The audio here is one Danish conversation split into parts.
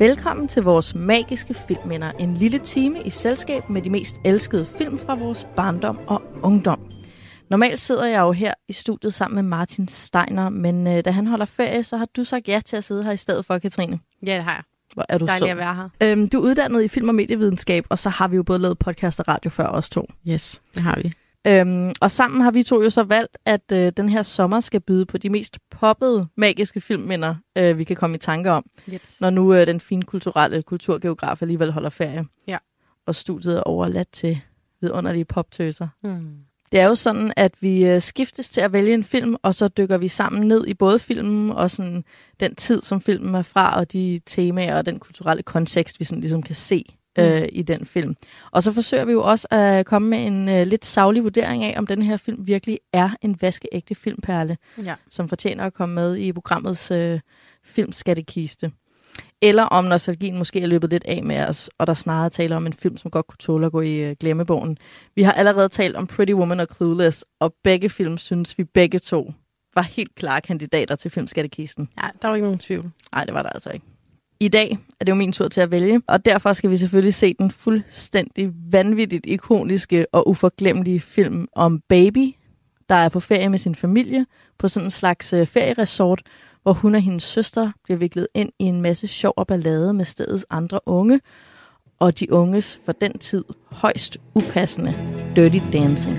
Velkommen til vores magiske filmminder. En lille time i selskab med de mest elskede film fra vores barndom og ungdom. Normalt sidder jeg jo her i studiet sammen med Martin Steiner, men øh, da han holder ferie, så har du sagt ja til at sidde her i stedet for, Katrine. Ja, det har jeg. Hvor er du Dejligt sød. at være her. Øhm, du er uddannet i film- og medievidenskab, og så har vi jo både lavet podcast og radio før os to. Yes, det har vi. Øhm, og sammen har vi to jo så valgt, at øh, den her sommer skal byde på de mest poppede magiske filmminder, øh, vi kan komme i tanke om, Yes. når nu øh, den fine kulturelle kulturgeograf alligevel holder ferie. Ja. Og studiet er overladt til vidunderlige poptøser. Hmm. Det er jo sådan, at vi øh, skiftes til at vælge en film, og så dykker vi sammen ned i både filmen og sådan den tid, som filmen er fra, og de temaer og den kulturelle kontekst, vi sådan ligesom kan se øh, i den film. Og så forsøger vi jo også at komme med en øh, lidt savlig vurdering af, om den her film virkelig er en vaskeægte filmperle, Ja. som fortjener at komme med i programmets øh, filmskattekiste. Eller om nostalgien måske er løbet lidt af med os, og der snarere taler om en film, som godt kunne tåle at gå i øh, glemmebogen. Vi har allerede talt om Pretty Woman og Clueless, og begge film synes vi begge to var helt klare kandidater til filmskattekisten. ja, der var ikke nogen tvivl. Nej, det var der altså ikke. I dag er det jo min tur til at vælge, og derfor skal vi selvfølgelig se den fuldstændig vanvittigt ikoniske og uforglemmelige film om Baby, der er på ferie med sin familie på sådan en slags øh, ferieresort, hvor hun og hendes søster bliver viklet ind i en masse sjov og ballade med stedets andre unge, og de unges for den tid højst upassende Dirty Dancing.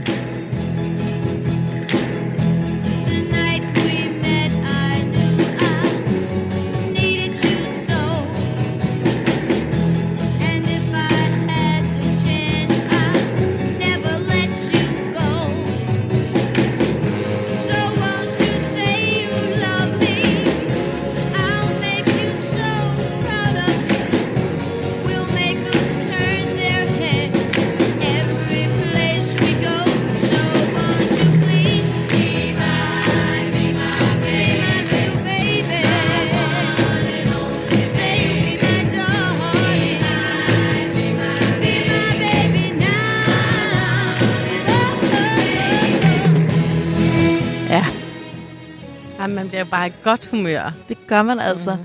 Bliver bare i godt humør. det gør man altså.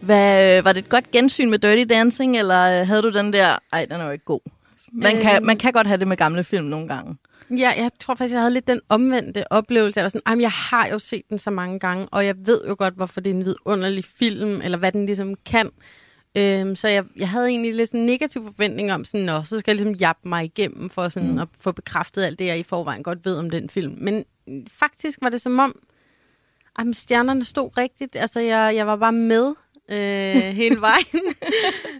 Hvad, øh, var det et godt gensyn med Dirty Dancing, eller øh, havde du den der, ej, den er jo ikke god. Man, kan, Øhm. man kan godt have det med gamle film nogle gange. Ja, jeg tror faktisk, jeg havde lidt den omvendte oplevelse. Jeg var sådan, "Ej, men jeg har jo set den så mange gange, og jeg ved jo godt, hvorfor det er en vidunderlig film, eller hvad den ligesom kan. Øhm, så jeg, jeg havde egentlig lidt sådan en negativ forventning om, sådan, Nå, så skal jeg ligesom jappe mig igennem for sådan mm. at få bekræftet alt det, jeg i forvejen godt ved om den film. Men øh, faktisk var det som om, Jamen, stjernerne stod rigtigt. Altså, jeg, jeg var bare med øh, hele vejen.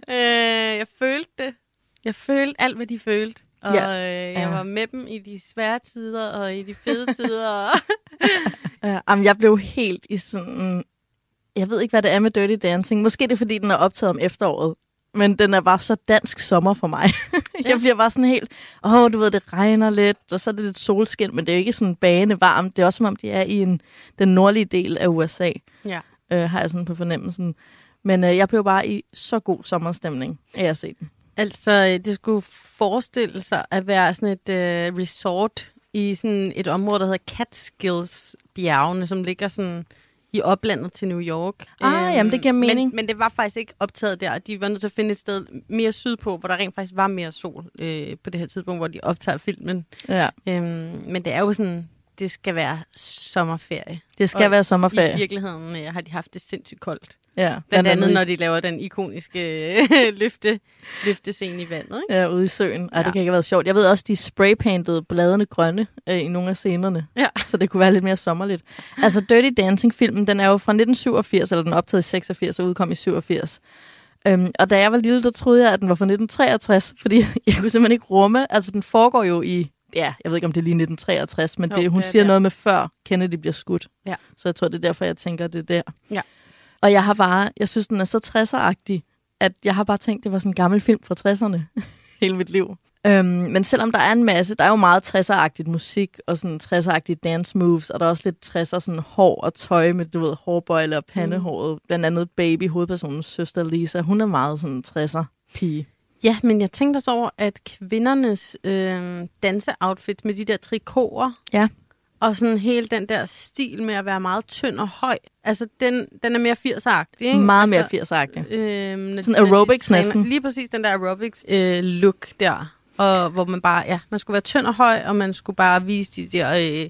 øh, jeg følte det. Jeg følte alt, hvad de følte. Og Ja. øh, jeg Ja. var med dem i de svære tider og i de fede tider. Ja, jamen, jeg blev helt i sådan... Jeg ved ikke, hvad det er med Dirty Dancing. Måske det er, fordi den er optaget om efteråret. Men den er bare så dansk sommer for mig. jeg bliver bare sådan helt... Åh, oh, du ved, det regner lidt, og så er det lidt solskin, men det er jo ikke sådan bane varmt. Det er også som om, de er i en, den nordlige del af USA, ja. øh, har jeg sådan på fornemmelsen. Men øh, jeg blev bare i så god sommerstemning af at se den. Altså, øh, det skulle forestille sig at være sådan et øh, resort i sådan et område, der hedder Catskills-bjergene, som ligger sådan i oplandet til New York. Ah, jamen, det giver mening. Men, men det var faktisk ikke optaget der. De var nødt til at finde et sted mere sydpå, hvor der rent faktisk var mere sol øh, på det her tidspunkt, hvor de optager filmen. Ja, Øhm, men det er jo sådan, det skal være sommerferie. det skal Og være I sommerferie. virkeligheden øh, har de haft det sindssygt koldt. Ja, Blandt andet, i- når de laver den ikoniske løfte, løftescene i vandet. Ikke? Ja, ude i søen. Ej. Ja. det kan ikke have været sjovt. Jeg ved også, de spraypaintede bladene grønne øh, i nogle af scenerne. Ja. Så det kunne være lidt mere sommerligt. Altså, Dirty Dancing-filmen, den er jo fra 1987, eller den er optaget i 86 og udkom i 87. Øhm, og da jeg var lille, der troede jeg, at den var fra 1963, fordi jeg kunne simpelthen ikke rumme. Altså, den foregår jo i, ja, jeg ved ikke, om det er lige 1963, men Jo, det, hun det er siger der. noget med før Kennedy bliver skudt. Ja. Så jeg tror, det er derfor, jeg tænker, det er der. Ja. Og jeg har bare, jeg synes, den er så 60'er-agtig, at jeg har bare tænkt, det var sådan en gammel film fra 60'erne hele mit liv. Øhm, men selvom der er en masse, der er jo meget 60'er-agtigt musik og sådan 60'er-agtige dance moves, og der er også lidt 60'er sådan hår og tøj med, du ved, hårbøjle og pandehåret. Mm. Blandt andet Baby, hovedpersonens søster Lisa, hun er meget sådan 60'er pige. Ja, men jeg tænkte også over, at kvindernes øh, danseoutfit med de der trikoter, Ja. Og sådan hele den der stil med at være meget tynd og høj. Altså, den, den er mere 80'er-agtig, ikke? Meget mere altså, 80'er-agtig. Øhm, når Sådan aerobics træner. næsten. Lige præcis den der aerobics øh, look der. Og hvor man bare, ja, man skulle være tynd og høj, og man skulle bare vise de der øh,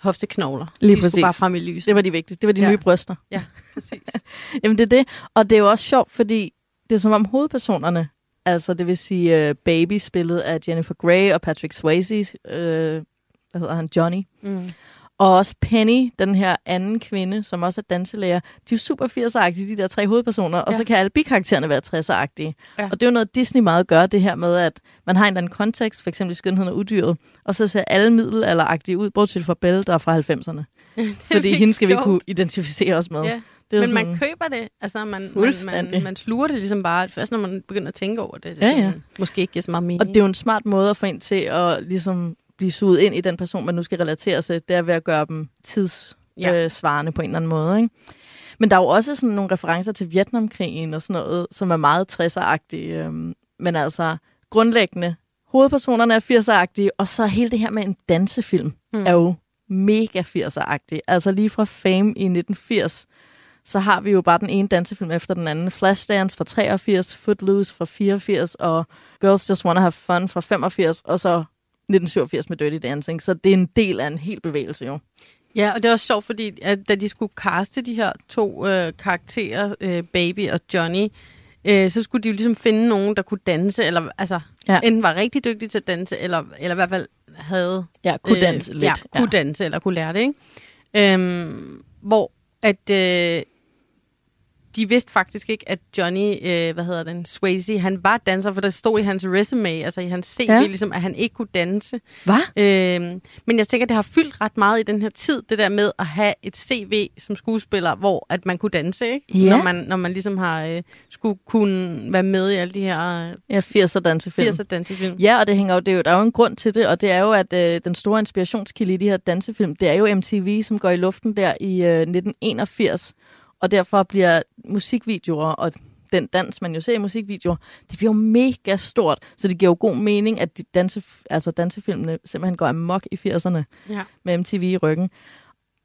hofteknogler. Lige de præcis. skulle bare frem i lyset. Det var de vigtigste. Det var de Ja. nye bryster. Ja, præcis. Jamen, det er det. Og det er jo også sjovt, fordi det er som om hovedpersonerne, altså det vil sige uh, Baby, spillet af Jennifer Grey og Patrick Swayze, uh, hvad hedder han, Johnny, mm. og også Penny, den her anden kvinde, som også er danselærer, de er super 80'er-agtige, de der tre hovedpersoner, og Ja. så kan alle bikaraktererne være 60'er-agtige. Ja. Og det er jo noget, Disney meget gør, det her med, at man har en eller anden kontekst, for eksempel i Skønheden og Udyret, og så ser alle middelalderagtige ud, bortset fra Belle, der er fra 90'erne. Fordi hende skal vi kunne identificere os med. Ja. Det Men sådan, man køber det. Altså, man, man, man, man sluger det ligesom bare, først når man begynder at tænke over det. det Ja, sådan, ja. Måske ikke giver så meget mening. Og det er jo en smart måde at få ind til at ligesom blive suget ind i den person, man nu skal relatere sig. Det er ved at gøre dem tidssvarende Ja. øh, på en eller anden måde. Ikke? Men der er jo også sådan nogle referencer til Vietnamkrigen og sådan noget, som er meget 60'er-agtige. Øhm, men altså grundlæggende, hovedpersonerne er 80'er-agtige, og så hele det her med en dansefilm mm. er jo mega 80'er-agtig. Altså lige fra Fame i 1980, så har vi jo bare den ene dansefilm efter den anden. Flashdance fra 83, Footloose fra 84, og Girls Just Wanna Have Fun fra 85, og så 1987 med Dirty Dancing. Så det er en del af en hel bevægelse jo. Ja, og det er også sjovt, fordi at, da de skulle caste de her to øh, karakterer, øh, Baby og Johnny, øh, så skulle de jo ligesom finde nogen, der kunne danse, eller altså Ja. enten var rigtig dygtige til at danse, eller, eller i hvert fald havde Ja, kunne danse lidt. Ja, kunne ja. danse, eller kunne lære det, ikke? Øhm, hvor at øh, de vidste faktisk ikke, at Johnny, øh, hvad hedder den, Swayze, han var danser, for der stod i hans resume, altså i hans CV, Ja. ligesom, at han ikke kunne danse. Hvad? Øhm, men jeg tænker, det har fyldt ret meget i den her tid, det der med at have et CV som skuespiller, hvor at man kunne danse, ikke? Ja. Når, man, når man ligesom har øh, skulle kunne være med i alle de her øh, Ja, 80'er dansefilm. 80'er dansefilm. Ja, og det hænger jo, det er jo, der er jo en grund til det, og det er jo, at øh, den store inspirationskilde i de her dansefilm, det er jo MTV, som går i luften der i øh, 1981, og derfor bliver musikvideoer og den dans, man jo ser i musikvideoer, det bliver jo mega stort, så det giver jo god mening, at de danse, altså dansefilmene simpelthen går amok i 80'erne Ja. med MTV i ryggen.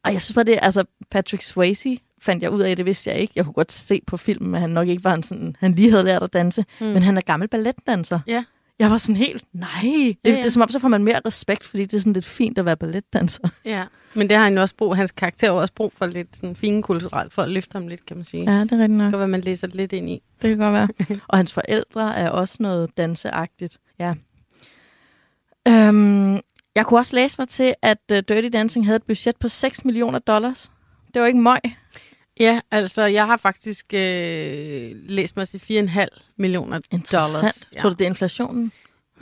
Og jeg synes bare det, altså Patrick Swayze fandt jeg ud af, det vidste jeg ikke. Jeg kunne godt se på filmen, at han nok ikke var en sådan, han lige havde lært at danse, mm. men han er gammel balletdanser. Ja. Jeg var sådan helt, nej, det, Ja, ja, det er som om, så får man mere respekt, fordi det er sådan lidt fint at være balletdanser. Ja, men det har han jo også brug, hans karakter har også brug for lidt sådan fine kulturelt, for at løfte ham lidt, kan man sige. Ja. Det er rigtigt Det nok. kan være, man læser lidt ind i. Det kan godt være. Og hans forældre er også noget danseagtigt. Ja. Øhm, jeg kunne også læse mig til, at uh, Dirty Dancing havde et budget på 6 millioner dollars. Det var ikke møg. Ja, altså, jeg har faktisk øh, læst mig til 4,5 millioner dollars. Ja. Tror du, det er inflationen?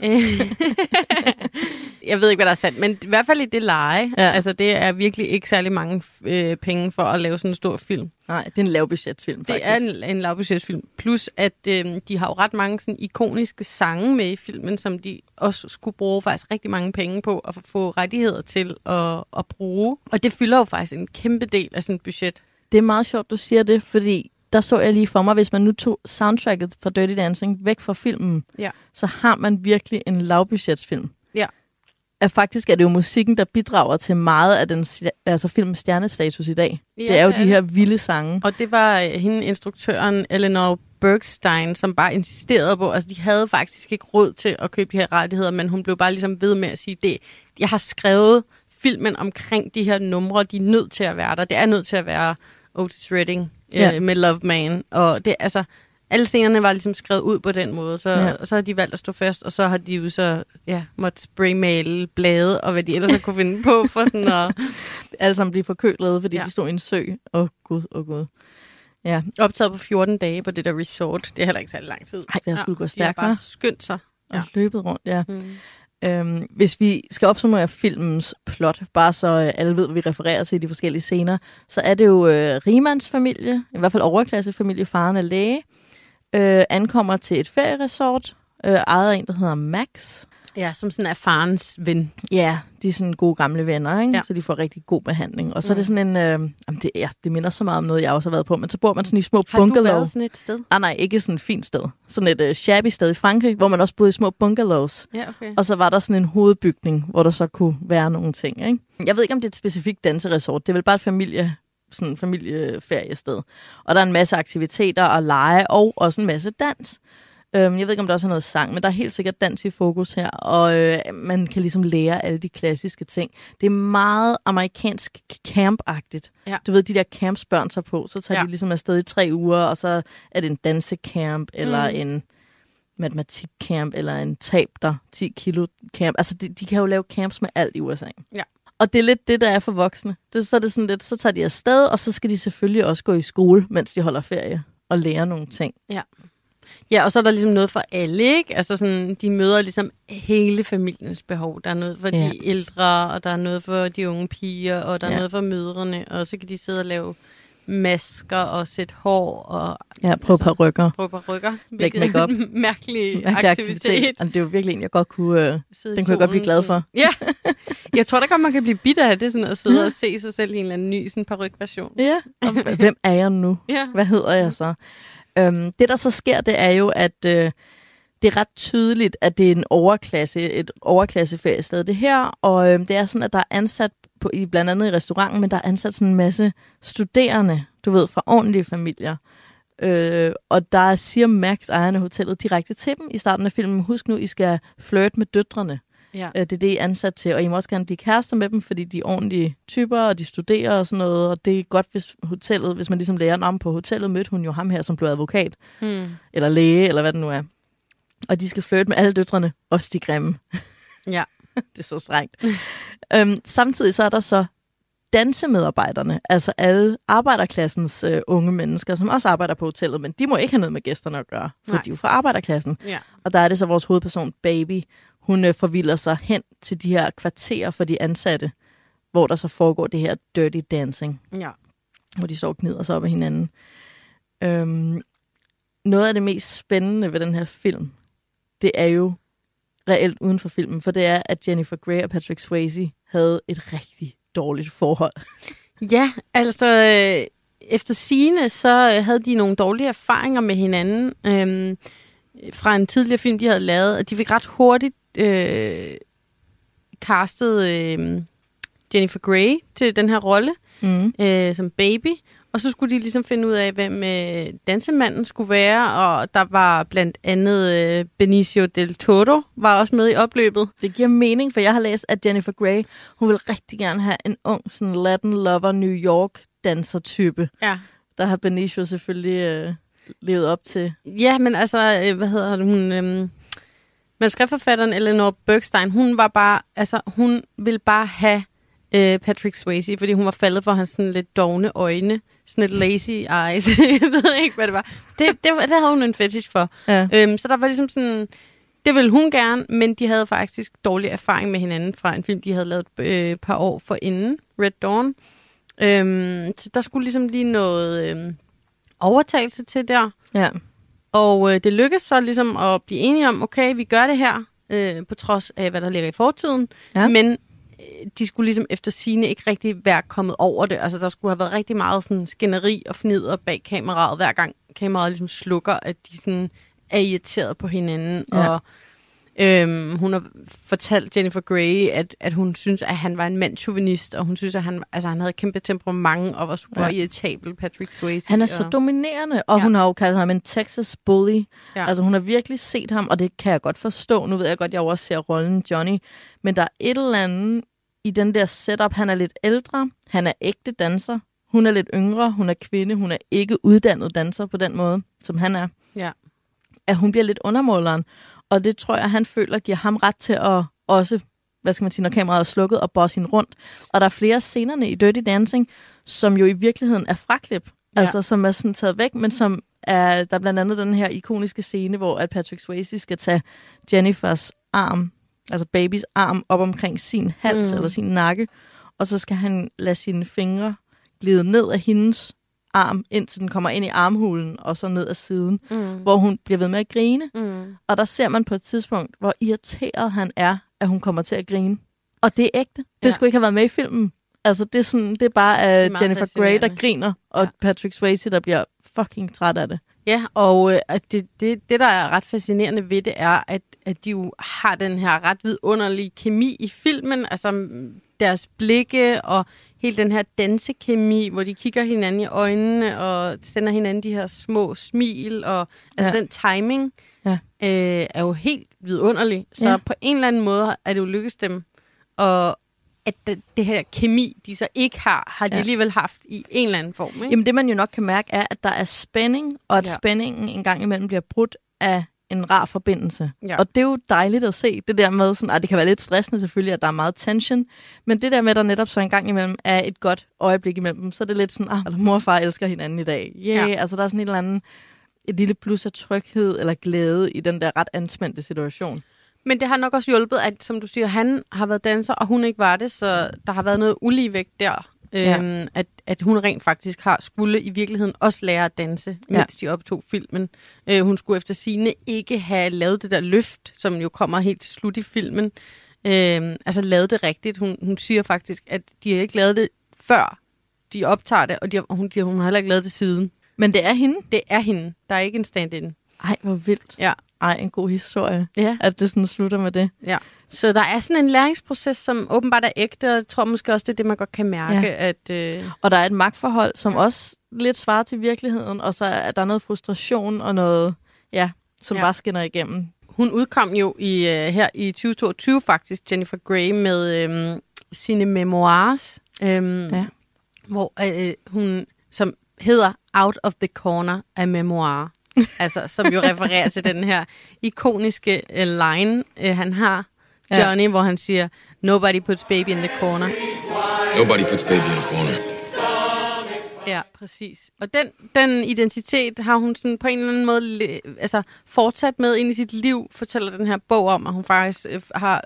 jeg ved ikke, hvad der er sandt, men i hvert fald i det leje. Ja. Altså, det er virkelig ikke særlig mange øh, penge for at lave sådan en stor film. Nej, det er en lavbudgetsfilm, faktisk. Det er en, en lavbudgetfilm. Plus, at øh, de har jo ret mange sådan, ikoniske sange med i filmen, som de også skulle bruge faktisk rigtig mange penge på at få rettigheder til at, at bruge. Og det fylder jo faktisk en kæmpe del af sådan et budget. Det er meget sjovt, du siger det, fordi der så jeg lige for mig, hvis man nu tog soundtracket fra Dirty Dancing væk fra filmen, Ja. så har man virkelig en lavbudgetsfilm. Ja. At faktisk er det jo musikken, der bidrager til meget af den, altså filmens stjernestatus i dag. Ja, det er jo de er her vilde sange. Og det var øh, hende, instruktøren Eleanor Bergstein, som bare insisterede på, altså de havde faktisk ikke råd til at købe de her rettigheder, men hun blev bare ligesom ved med at sige, det, jeg har skrevet filmen omkring de her numre, de er nødt til at være der. Det er nødt til at være Otis Redding øh, Ja. med Love Man. Og det, altså, alle scenerne var ligesom skrevet ud på den måde, så, Ja. ja. og så har de valgt at stå fast, og så har de jo så ja, måtte spraymale blade, og hvad de ellers har kunne finde på for sådan at Alle sammen blive forkølede, fordi ja. Ja. de stod i en sø. Åh oh, gud, åh oh, gud. Ja, optaget på 14 dage på det der resort. Det er heller ikke særlig lang tid. Ej, det har sgu gå de har stærkt, bare skyndt sig. og Ja. løbet rundt, ja. Mm. Øhm, hvis vi skal opsummere filmens plot, bare så øh, alle ved, hvad vi refererer til i de forskellige scener, så er det jo øh, Riemanns familie, i hvert fald overklassefamilie, faren er læge, øh, ankommer til et ferieresort, øh, ejet af en, der hedder Max. Ja, som sådan er farens ven. Ja, de er sådan gode gamle venner, ikke? Ja. Så de får rigtig god behandling. Og så er det Mm. sådan en, øh, jamen det, ja, det minder så meget om noget, jeg også har været på, men så bor man sådan i små Har du bungalows. været sådan et sted? Ah, nej, ikke sådan et fint sted. Sådan et øh, shabby sted i Frankrig, hvor man også boede i små bungalows. Ja, okay. Og så var der sådan en hovedbygning, hvor der så kunne være nogle ting. Ikke? Jeg ved ikke, om det er et specifikt danseresort. Det er vel bare et familie, sådan et familieferiested. Og der er en masse aktiviteter og lege, og også en masse dans. Øhm, jeg ved ikke, om der også er noget sang, men der er helt sikkert dans i fokus her, og øh, man kan ligesom lære alle de klassiske ting. Det er meget amerikansk camp-agtigt. Ja. Du ved, de der camps børn tager på, så tager Ja. de ligesom afsted i tre uger, og så er det en dansecamp, eller Mm. en matematikcamp, eller en tab dig 10 kilo camp. Altså, de, de kan jo lave camps med alt i USA. Ja. Og det er lidt det, der er for voksne. Det, så er det sådan lidt, så tager de afsted, og så skal de selvfølgelig også gå i skole, mens de holder ferie, og lære nogle ting. Ja, og så er der ligesom noget for alle, ikke? Altså sådan, de møder ligesom hele familiens behov. Der er noget for ja. Ja. de ældre, og der er noget for de unge piger, og der er Ja. noget for mødrene, og så kan de sidde og lave masker og sætte hår og Ja, prøv Altså, rykker. prøve rykker. Læg makeup. en mærkelig Mærkelig aktivitet. Og det er jo virkelig en, jeg godt kunne... Øh, Sidde Den kunne jeg godt blive glad for. Ja. Jeg tror da godt, man kan blive bitter af det, sådan at sidde og se sig selv i en eller anden ny sådan parrykversion. ja, og hvem er jeg nu? Ja. Hvad hedder jeg så? Øhm, det, der så sker, det er jo, at øh, det er ret tydeligt, at det er en overklasse, et overklasseferiested, det her. Og øh, det er sådan, at der er ansat, på, i, blandt andet i restauranten, men der er ansat sådan en masse studerende, du ved, fra ordentlige familier. Øh, og der siger Max, ejerne af hotellet, direkte til dem i starten af filmen, husk nu, I skal flirte med døtrene. Ja. Øh, det er det, I er ansat til, og I må også gerne blive kærester med dem, fordi de er ordentlige typer, og de studerer og sådan noget, og det er godt, hvis hotellet, hvis man ligesom lærer om på hotellet, mødte hun jo ham her, som blev advokat, Hmm. eller læge, eller hvad det nu er. Og de skal flirte med alle døtrene, også de grimme. Ja. det er så strengt. øhm, samtidig så er der så dansemedarbejderne, altså alle arbejderklassens øh, unge mennesker, som også arbejder på hotellet, men de må ikke have noget med gæsterne at gøre, for Nej. de er jo fra arbejderklassen. Ja. Og der er det så vores hovedperson, Baby. Hun øh, forvilder sig hen til de her kvarterer for de ansatte, hvor der så foregår det her dirty dancing, Ja. hvor de så gnider sig op af hinanden. Øhm, noget af det mest spændende ved den her film, det er jo reelt uden for filmen, for det er, at Jennifer Grey og Patrick Swayze havde et rigtig dårligt forhold. Ja, altså øh, efter sine så øh, havde de nogle dårlige erfaringer med hinanden øhm, fra en tidligere film, de havde lavet, og de fik ret hurtigt øh, castet øh, Jennifer Grey til den her rolle Mm. øh, som baby. Og så skulle de ligesom finde ud af, hvem øh, dansemanden skulle være, og der var blandt andet øh, Benicio del Toro, var også med i opløbet. Det giver mening, for jeg har læst, at Jennifer Grey, hun vil rigtig gerne have en ung, sådan Latin lover New York danser-type. Ja. Der har Benicio selvfølgelig øh, levet op til. Ja, men altså, øh, hvad hedder hun... Øhm, manuskriptforfatteren Eleanor Bergstein, hun var bare, altså, hun ville bare have øh, Patrick Swayze, fordi hun var faldet for hans sådan lidt dogne øjne, sådan lidt lazy eyes. jeg ved ikke, hvad det var. Det, det, det havde hun en fetish for. Ja. Øhm, så der var ligesom sådan, det ville hun gerne, men de havde faktisk dårlig erfaring med hinanden fra en film, de havde lavet et øh, par år for inden, Red Dawn. Øhm, så der skulle ligesom lige noget øhm, overtagelse til der. ja. Og øh, det lykkedes så ligesom at blive enige om, okay, vi gør det her, øh, på trods af, hvad der ligger i fortiden. Ja. Men øh, de skulle ligesom efter sine ikke rigtig være kommet over det. Altså, der skulle have været rigtig meget sådan skænderi og fnider bag kameraet, hver gang kameraet ligesom slukker, at de sådan er irriteret på hinanden. Ja. Og øhm, hun har fortalt Jennifer Grey, at, at hun synes, at han var en mandchauvinist, og hun synes, at han, altså, han havde kæmpe temperament og var super Ja. irritabel, Patrick Swayze. Han er så og, dominerende, og Ja. hun har jo kaldt ham en Texas bully. Ja. Altså hun har virkelig set ham, og det kan jeg godt forstå. Nu ved jeg godt, jeg jo også ser rollen Johnny. Men der er et eller andet i den der setup. Han er lidt ældre, han er ægte danser. Hun er lidt yngre, hun er kvinde, hun er ikke uddannet danser på den måde, som han er. Ja. At hun bliver lidt undermåleren. Og det tror jeg, han føler giver ham ret til at også, hvad skal man sige, når kameraet er slukket, og bosse hende rundt. Og der er flere scenerne i Dirty Dancing, som jo i virkeligheden er fraklip. Ja. Altså som er sådan taget væk, men som er, der er blandt andet den her ikoniske scene, hvor at Patrick Swayze skal tage Jennifers arm, altså babys arm, op omkring sin hals Mm. eller sin nakke, og så skal han lade sine fingre glide ned af hendes arm, indtil den kommer ind i armhulen, og så ned ad siden, Mm. hvor hun bliver ved med at grine. Mm. Og der ser man på et tidspunkt, hvor irriteret han er, at hun kommer til at grine. Og det er ægte. Det Ja. skulle ikke have været med i filmen. Altså, det er, sådan, det er bare uh, Jennifer Grey, der griner, og Ja. Patrick Swayze, der bliver fucking træt af det. Ja, og øh, det, det, det, der er ret fascinerende ved det, er, at, at de jo har den her ret vidunderlige kemi i filmen, altså deres blikke og hele den her dansekemi, hvor de kigger hinanden i øjnene og sender hinanden de her små smil, og altså Ja. den timing Ja. øh, er jo helt vidunderlig. Så Ja. på en eller anden måde er det jo lykkedes dem, og at det, det her kemi, de så ikke har, har de Ja. alligevel haft i en eller anden form. Ikke? Jamen det, man jo nok kan mærke, er, at der er spænding, og at ja. spændingen en gang imellem bliver brudt af en rar forbindelse. Ja. Og det er jo dejligt at se, det der med, sådan, at det kan være lidt stressende selvfølgelig, at der er meget tension, men det der med, at der netop så en gang imellem er et godt øjeblik imellem dem, så er det lidt sådan, ah, eller mor og far elsker hinanden i dag. Yeah. Ja. Altså der er sådan et eller andet, et lille plus af tryghed eller glæde i den der ret anspændte situation. Men det har nok også hjulpet, at som du siger, han har været danser, og hun ikke var det, så der har været noget uligevægt der. Ja. Øhm, at, at hun rent faktisk har skulle i virkeligheden også lære at danse, Ja. mens de optog filmen. Øh, hun skulle efter sine ikke have lavet det der løft, som jo kommer helt til slut i filmen. Øhm, altså lavet det rigtigt. Hun, hun siger faktisk, at de har ikke lavet det før de optager det, og de har, hun, de, hun har heller ikke lavet det siden. Men det er hende. Det er hende. Der er ikke en stand-in. Ej, hvor vildt. Ja. Ej, en god historie, Ja. at det sådan slutter med det. Ja. Så der er sådan en læringsproces, som åbenbart er ægte, og jeg tror måske også, det er det, man godt kan mærke, ja. at... Øh, Og der er et magtforhold, som også lidt svarer til virkeligheden, og så er der noget frustration og noget, ja, som Ja. bare skinner igennem. hun udkom jo i øh, her i 2022 faktisk, Jennifer Grey, med øh, sine memoirs, øh, Ja. hvor øh, hun, som hedder Out of the Corner af memoir. Altså, som jo refererer til den her ikoniske øh, line, øh, han har, Ja. Johnny, hvor han siger, Nobody puts baby in the corner. Nobody puts baby in a corner. Ja, præcis. Og den, den identitet har hun sådan på en eller anden måde altså, fortsat med ind i sit liv, fortæller den her bog om, at hun faktisk øh, har...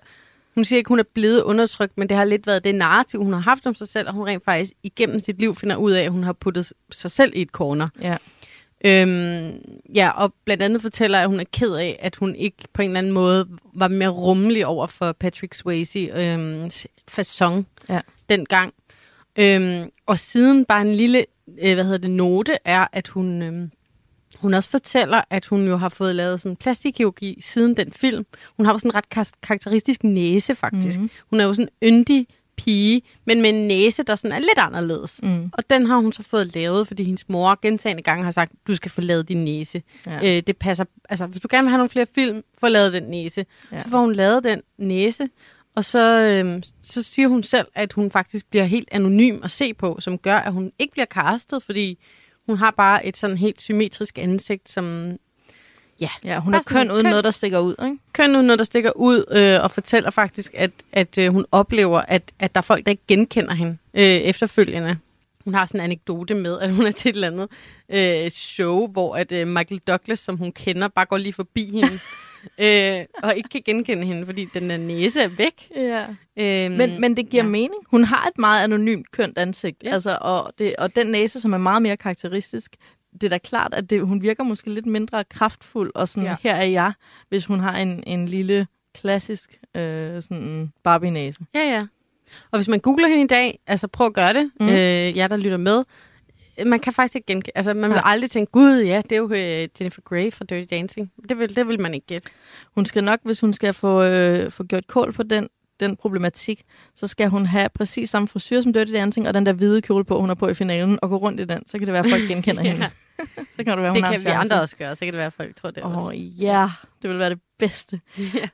Hun siger ikke, hun er blevet undertrykt, men det har lidt været det narrativ, hun har haft om sig selv, og hun rent faktisk igennem sit liv finder ud af, at hun har puttet sig selv i et corner. Ja. Øhm, ja, og blandt andet fortæller, at hun er ked af, at hun ikke på en eller anden måde var mere rummelig over for Patrick Swayze øhm, fasong Ja. dengang. Øhm, og siden bare en lille, øh, hvad hedder det, note er, at hun, øhm, hun også fortæller, at hun jo har fået lavet sådan plastikkirurgi siden den film. Hun har jo sådan en ret kar- karakteristisk næse, faktisk. Mm-hmm. Hun er jo sådan yndig pige, men med en næse, der sådan er lidt anderledes. Mm. Og den har hun så fået lavet, fordi hendes mor gentagende gange har sagt, du skal få lavet din næse. Ja. Øh, det passer, altså hvis du gerne vil have nogle flere film, få lavet den næse. Ja. Så får hun lavet den næse, og så, øhm, så siger hun selv, at hun faktisk bliver helt anonym at se på, som gør, at hun ikke bliver castet, fordi hun har bare et sådan helt symmetrisk ansigt, som ja, ja, hun er køn uden køn. noget, der stikker ud, ikke? køn uden noget, der stikker ud, øh, og fortæller faktisk, at, at øh, hun oplever, at, at der er folk, der ikke genkender hende øh, efterfølgende. Hun har sådan en anekdote med, at hun er til et eller andet øh, show, hvor at øh, Michael Douglas, som hun kender, bare går lige forbi hende, øh, og ikke kan genkende hende, fordi den der næse er væk. Ja. Øh, Men, men det giver ja. mening. Hun har et meget anonymt kønt ansigt, ja. altså, og, det, og den næse, som er meget mere karakteristisk, det er da klart, at det, hun virker måske lidt mindre kraftfuld, og sådan, Ja. ja. her er jeg, hvis hun har en, en lille klassisk øh, sådan Barbie-næse. Ja, ja. Og hvis man googler hende i dag, altså prøv at gøre det, mm. Øh, jer der lytter med, man kan faktisk ikke genkende, altså man vil Nej. aldrig tænke, gud ja, det er jo øh, Jennifer Grey fra Dirty Dancing. Det vil, det vil man ikke gætte. Hun skal nok, hvis hun skal få, øh, få gjort kål på den, den problematik, så skal hun have præcis samme frisyr som Dirty Dancing, og den der hvide kjole på, hun har på i finalen, og gå rundt i den. Så kan det være, at folk genkender Ja. hende. Så kan det være, hun Det kan vi andre også gøre, så kan det være, at folk tror det Åh, også. ja, det vil være det bedste.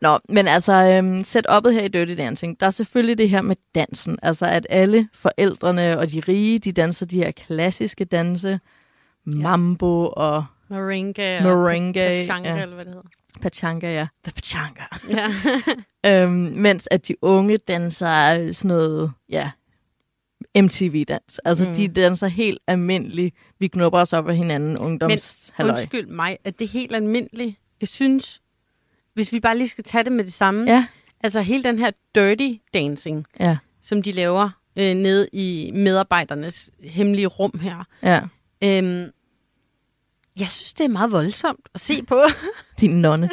Nå, men altså, øhm, setup'et her i Dirty Dancing, der er selvfølgelig det her med dansen. Altså, at alle forældrene og de rige, de danser de her klassiske danse. Mambo og Moringa og Merengue, Pachanga, ja. eller hvad det hedder. pachanga, ja. The pachanga. Ja. øhm, mens at de unge danser sådan noget, ja, MTV-dans. Altså, Mm. de danser helt almindeligt. Vi knupper os op af hinanden, ungdoms Undskyld mig, at det er helt almindeligt. Jeg synes, hvis vi bare lige skal tage det med det samme. Ja, Altså hele den her dirty dancing, ja, som de laver øh, nede i medarbejdernes hemmelige rum her. ja. Øhm, jeg synes, det er meget voldsomt at se på. Din nonne.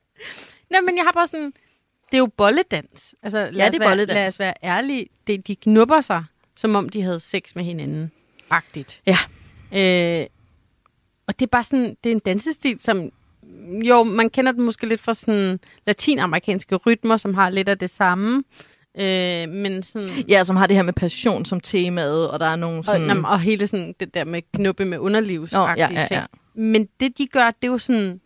Nej, men jeg har bare sådan... Det er jo bolledans. Altså, lad Ja, os det er være, bolledans. Lad os være ærlige. Det, de knupper sig, som om de havde sex med hinanden. Agtigt. Ja. Øh, og det er bare sådan... Det er en dansestil, som... Jo, man kender den måske lidt fra sådan latinamerikanske rytmer, som har lidt af det samme. Øh, men sådan... Ja, som har det her med passion som temaet, og der er nogle Og, sådan... mm. og hele sådan det der med knuppe med underlivsagtige Nå, ja, ja, ja. ting. Men det, de gør, det er jo sådan...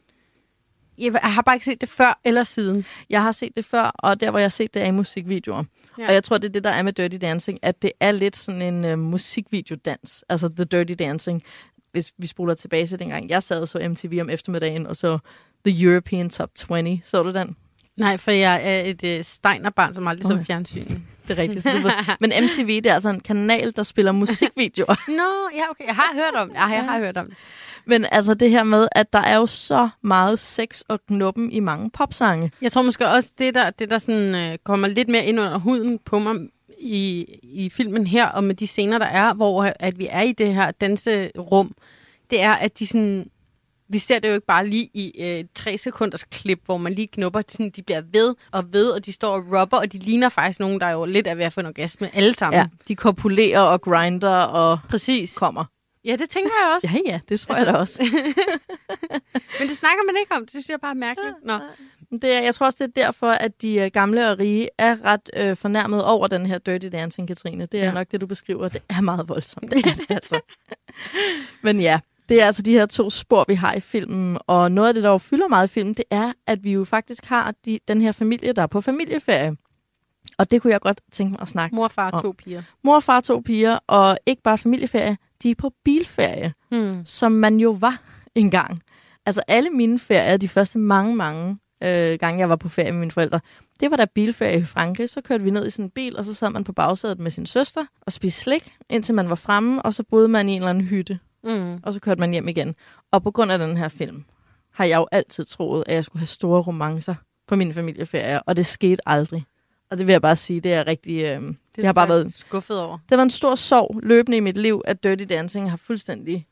Jeg har bare ikke set det før eller siden. Jeg har set det før, og der, hvor jeg har set det, er i musikvideoer. Ja. Og jeg tror, det er det, der er med Dirty Dancing, at det er lidt sådan en uh, musikvideodans. Altså The Dirty Dancing. Hvis vi spoler tilbage til dengang, jeg sad og så MTV om eftermiddagen, og så The European Top 20. Så du den? Nej, for jeg er et øh, steinerbarn, som aldrig så Okay. fjernsyn. Det er rigtigt. Så. Men MTV, det er altså en kanal, der spiller musikvideoer. Nå, ja, okay. Jeg har hørt om det. Ja, jeg har hørt om det. Men altså det her med, at der er jo så meget sex og knuppen i mange popsange. Jeg tror måske også, det der, det der sådan, øh, kommer lidt mere ind under huden på mig i, i filmen her, og med de scener, der er, hvor at vi er i det her danserum, det er, at de sådan... Vi ser det jo ikke bare lige i øh, tre sekunders klip, hvor man lige knupper, sådan, de bliver ved og ved, og de står og rubber, og de ligner faktisk nogen, der er jo lidt er ved at få en orgasme alle sammen. Ja, de kopulerer og grinder og Præcis. kommer. Ja, det tænker jeg også. Ja, ja, det tror jeg da også. Men det snakker man ikke om. Det synes jeg bare er mærkeligt. Nå. Det er, jeg tror også, det er derfor, at de øh, gamle og rige er ret øh, fornærmet over den her Dirty Dancing, Katrine. Det er Ja. ja. nok det, du beskriver. Det er meget voldsomt. Det er det altså. Men ja, det er altså de her to spor, vi har i filmen. Og noget af det, der jo fylder meget i filmen, det er, at vi jo faktisk har de, den her familie, der er på familieferie. Og det kunne jeg godt tænke mig at snakke. Mor, far, Om. to piger. Mor far, to piger, og ikke bare familieferie, de er på bilferie. Hmm. som man jo var engang. Altså alle mine ferier, de første mange, mange øh, gange, jeg var på ferie med mine forældre, det var der bilferie i Frankrig. Så kørte vi ned i sådan en bil, og så sad man på bagsædet med sin søster og spiste slik, indtil man var fremme, og så boede man i en eller anden hytte, Mm. og så kørte man hjem igen. Og på grund af den her film, har jeg jo altid troet, at jeg skulle have store romancer på mine familieferier, og det skete aldrig. Og det vil jeg bare sige, det er rigtig... Øh, det, det har bare været skuffet over. det var en stor sorg løbende i mit liv, at Dirty Dancing har fuldstændig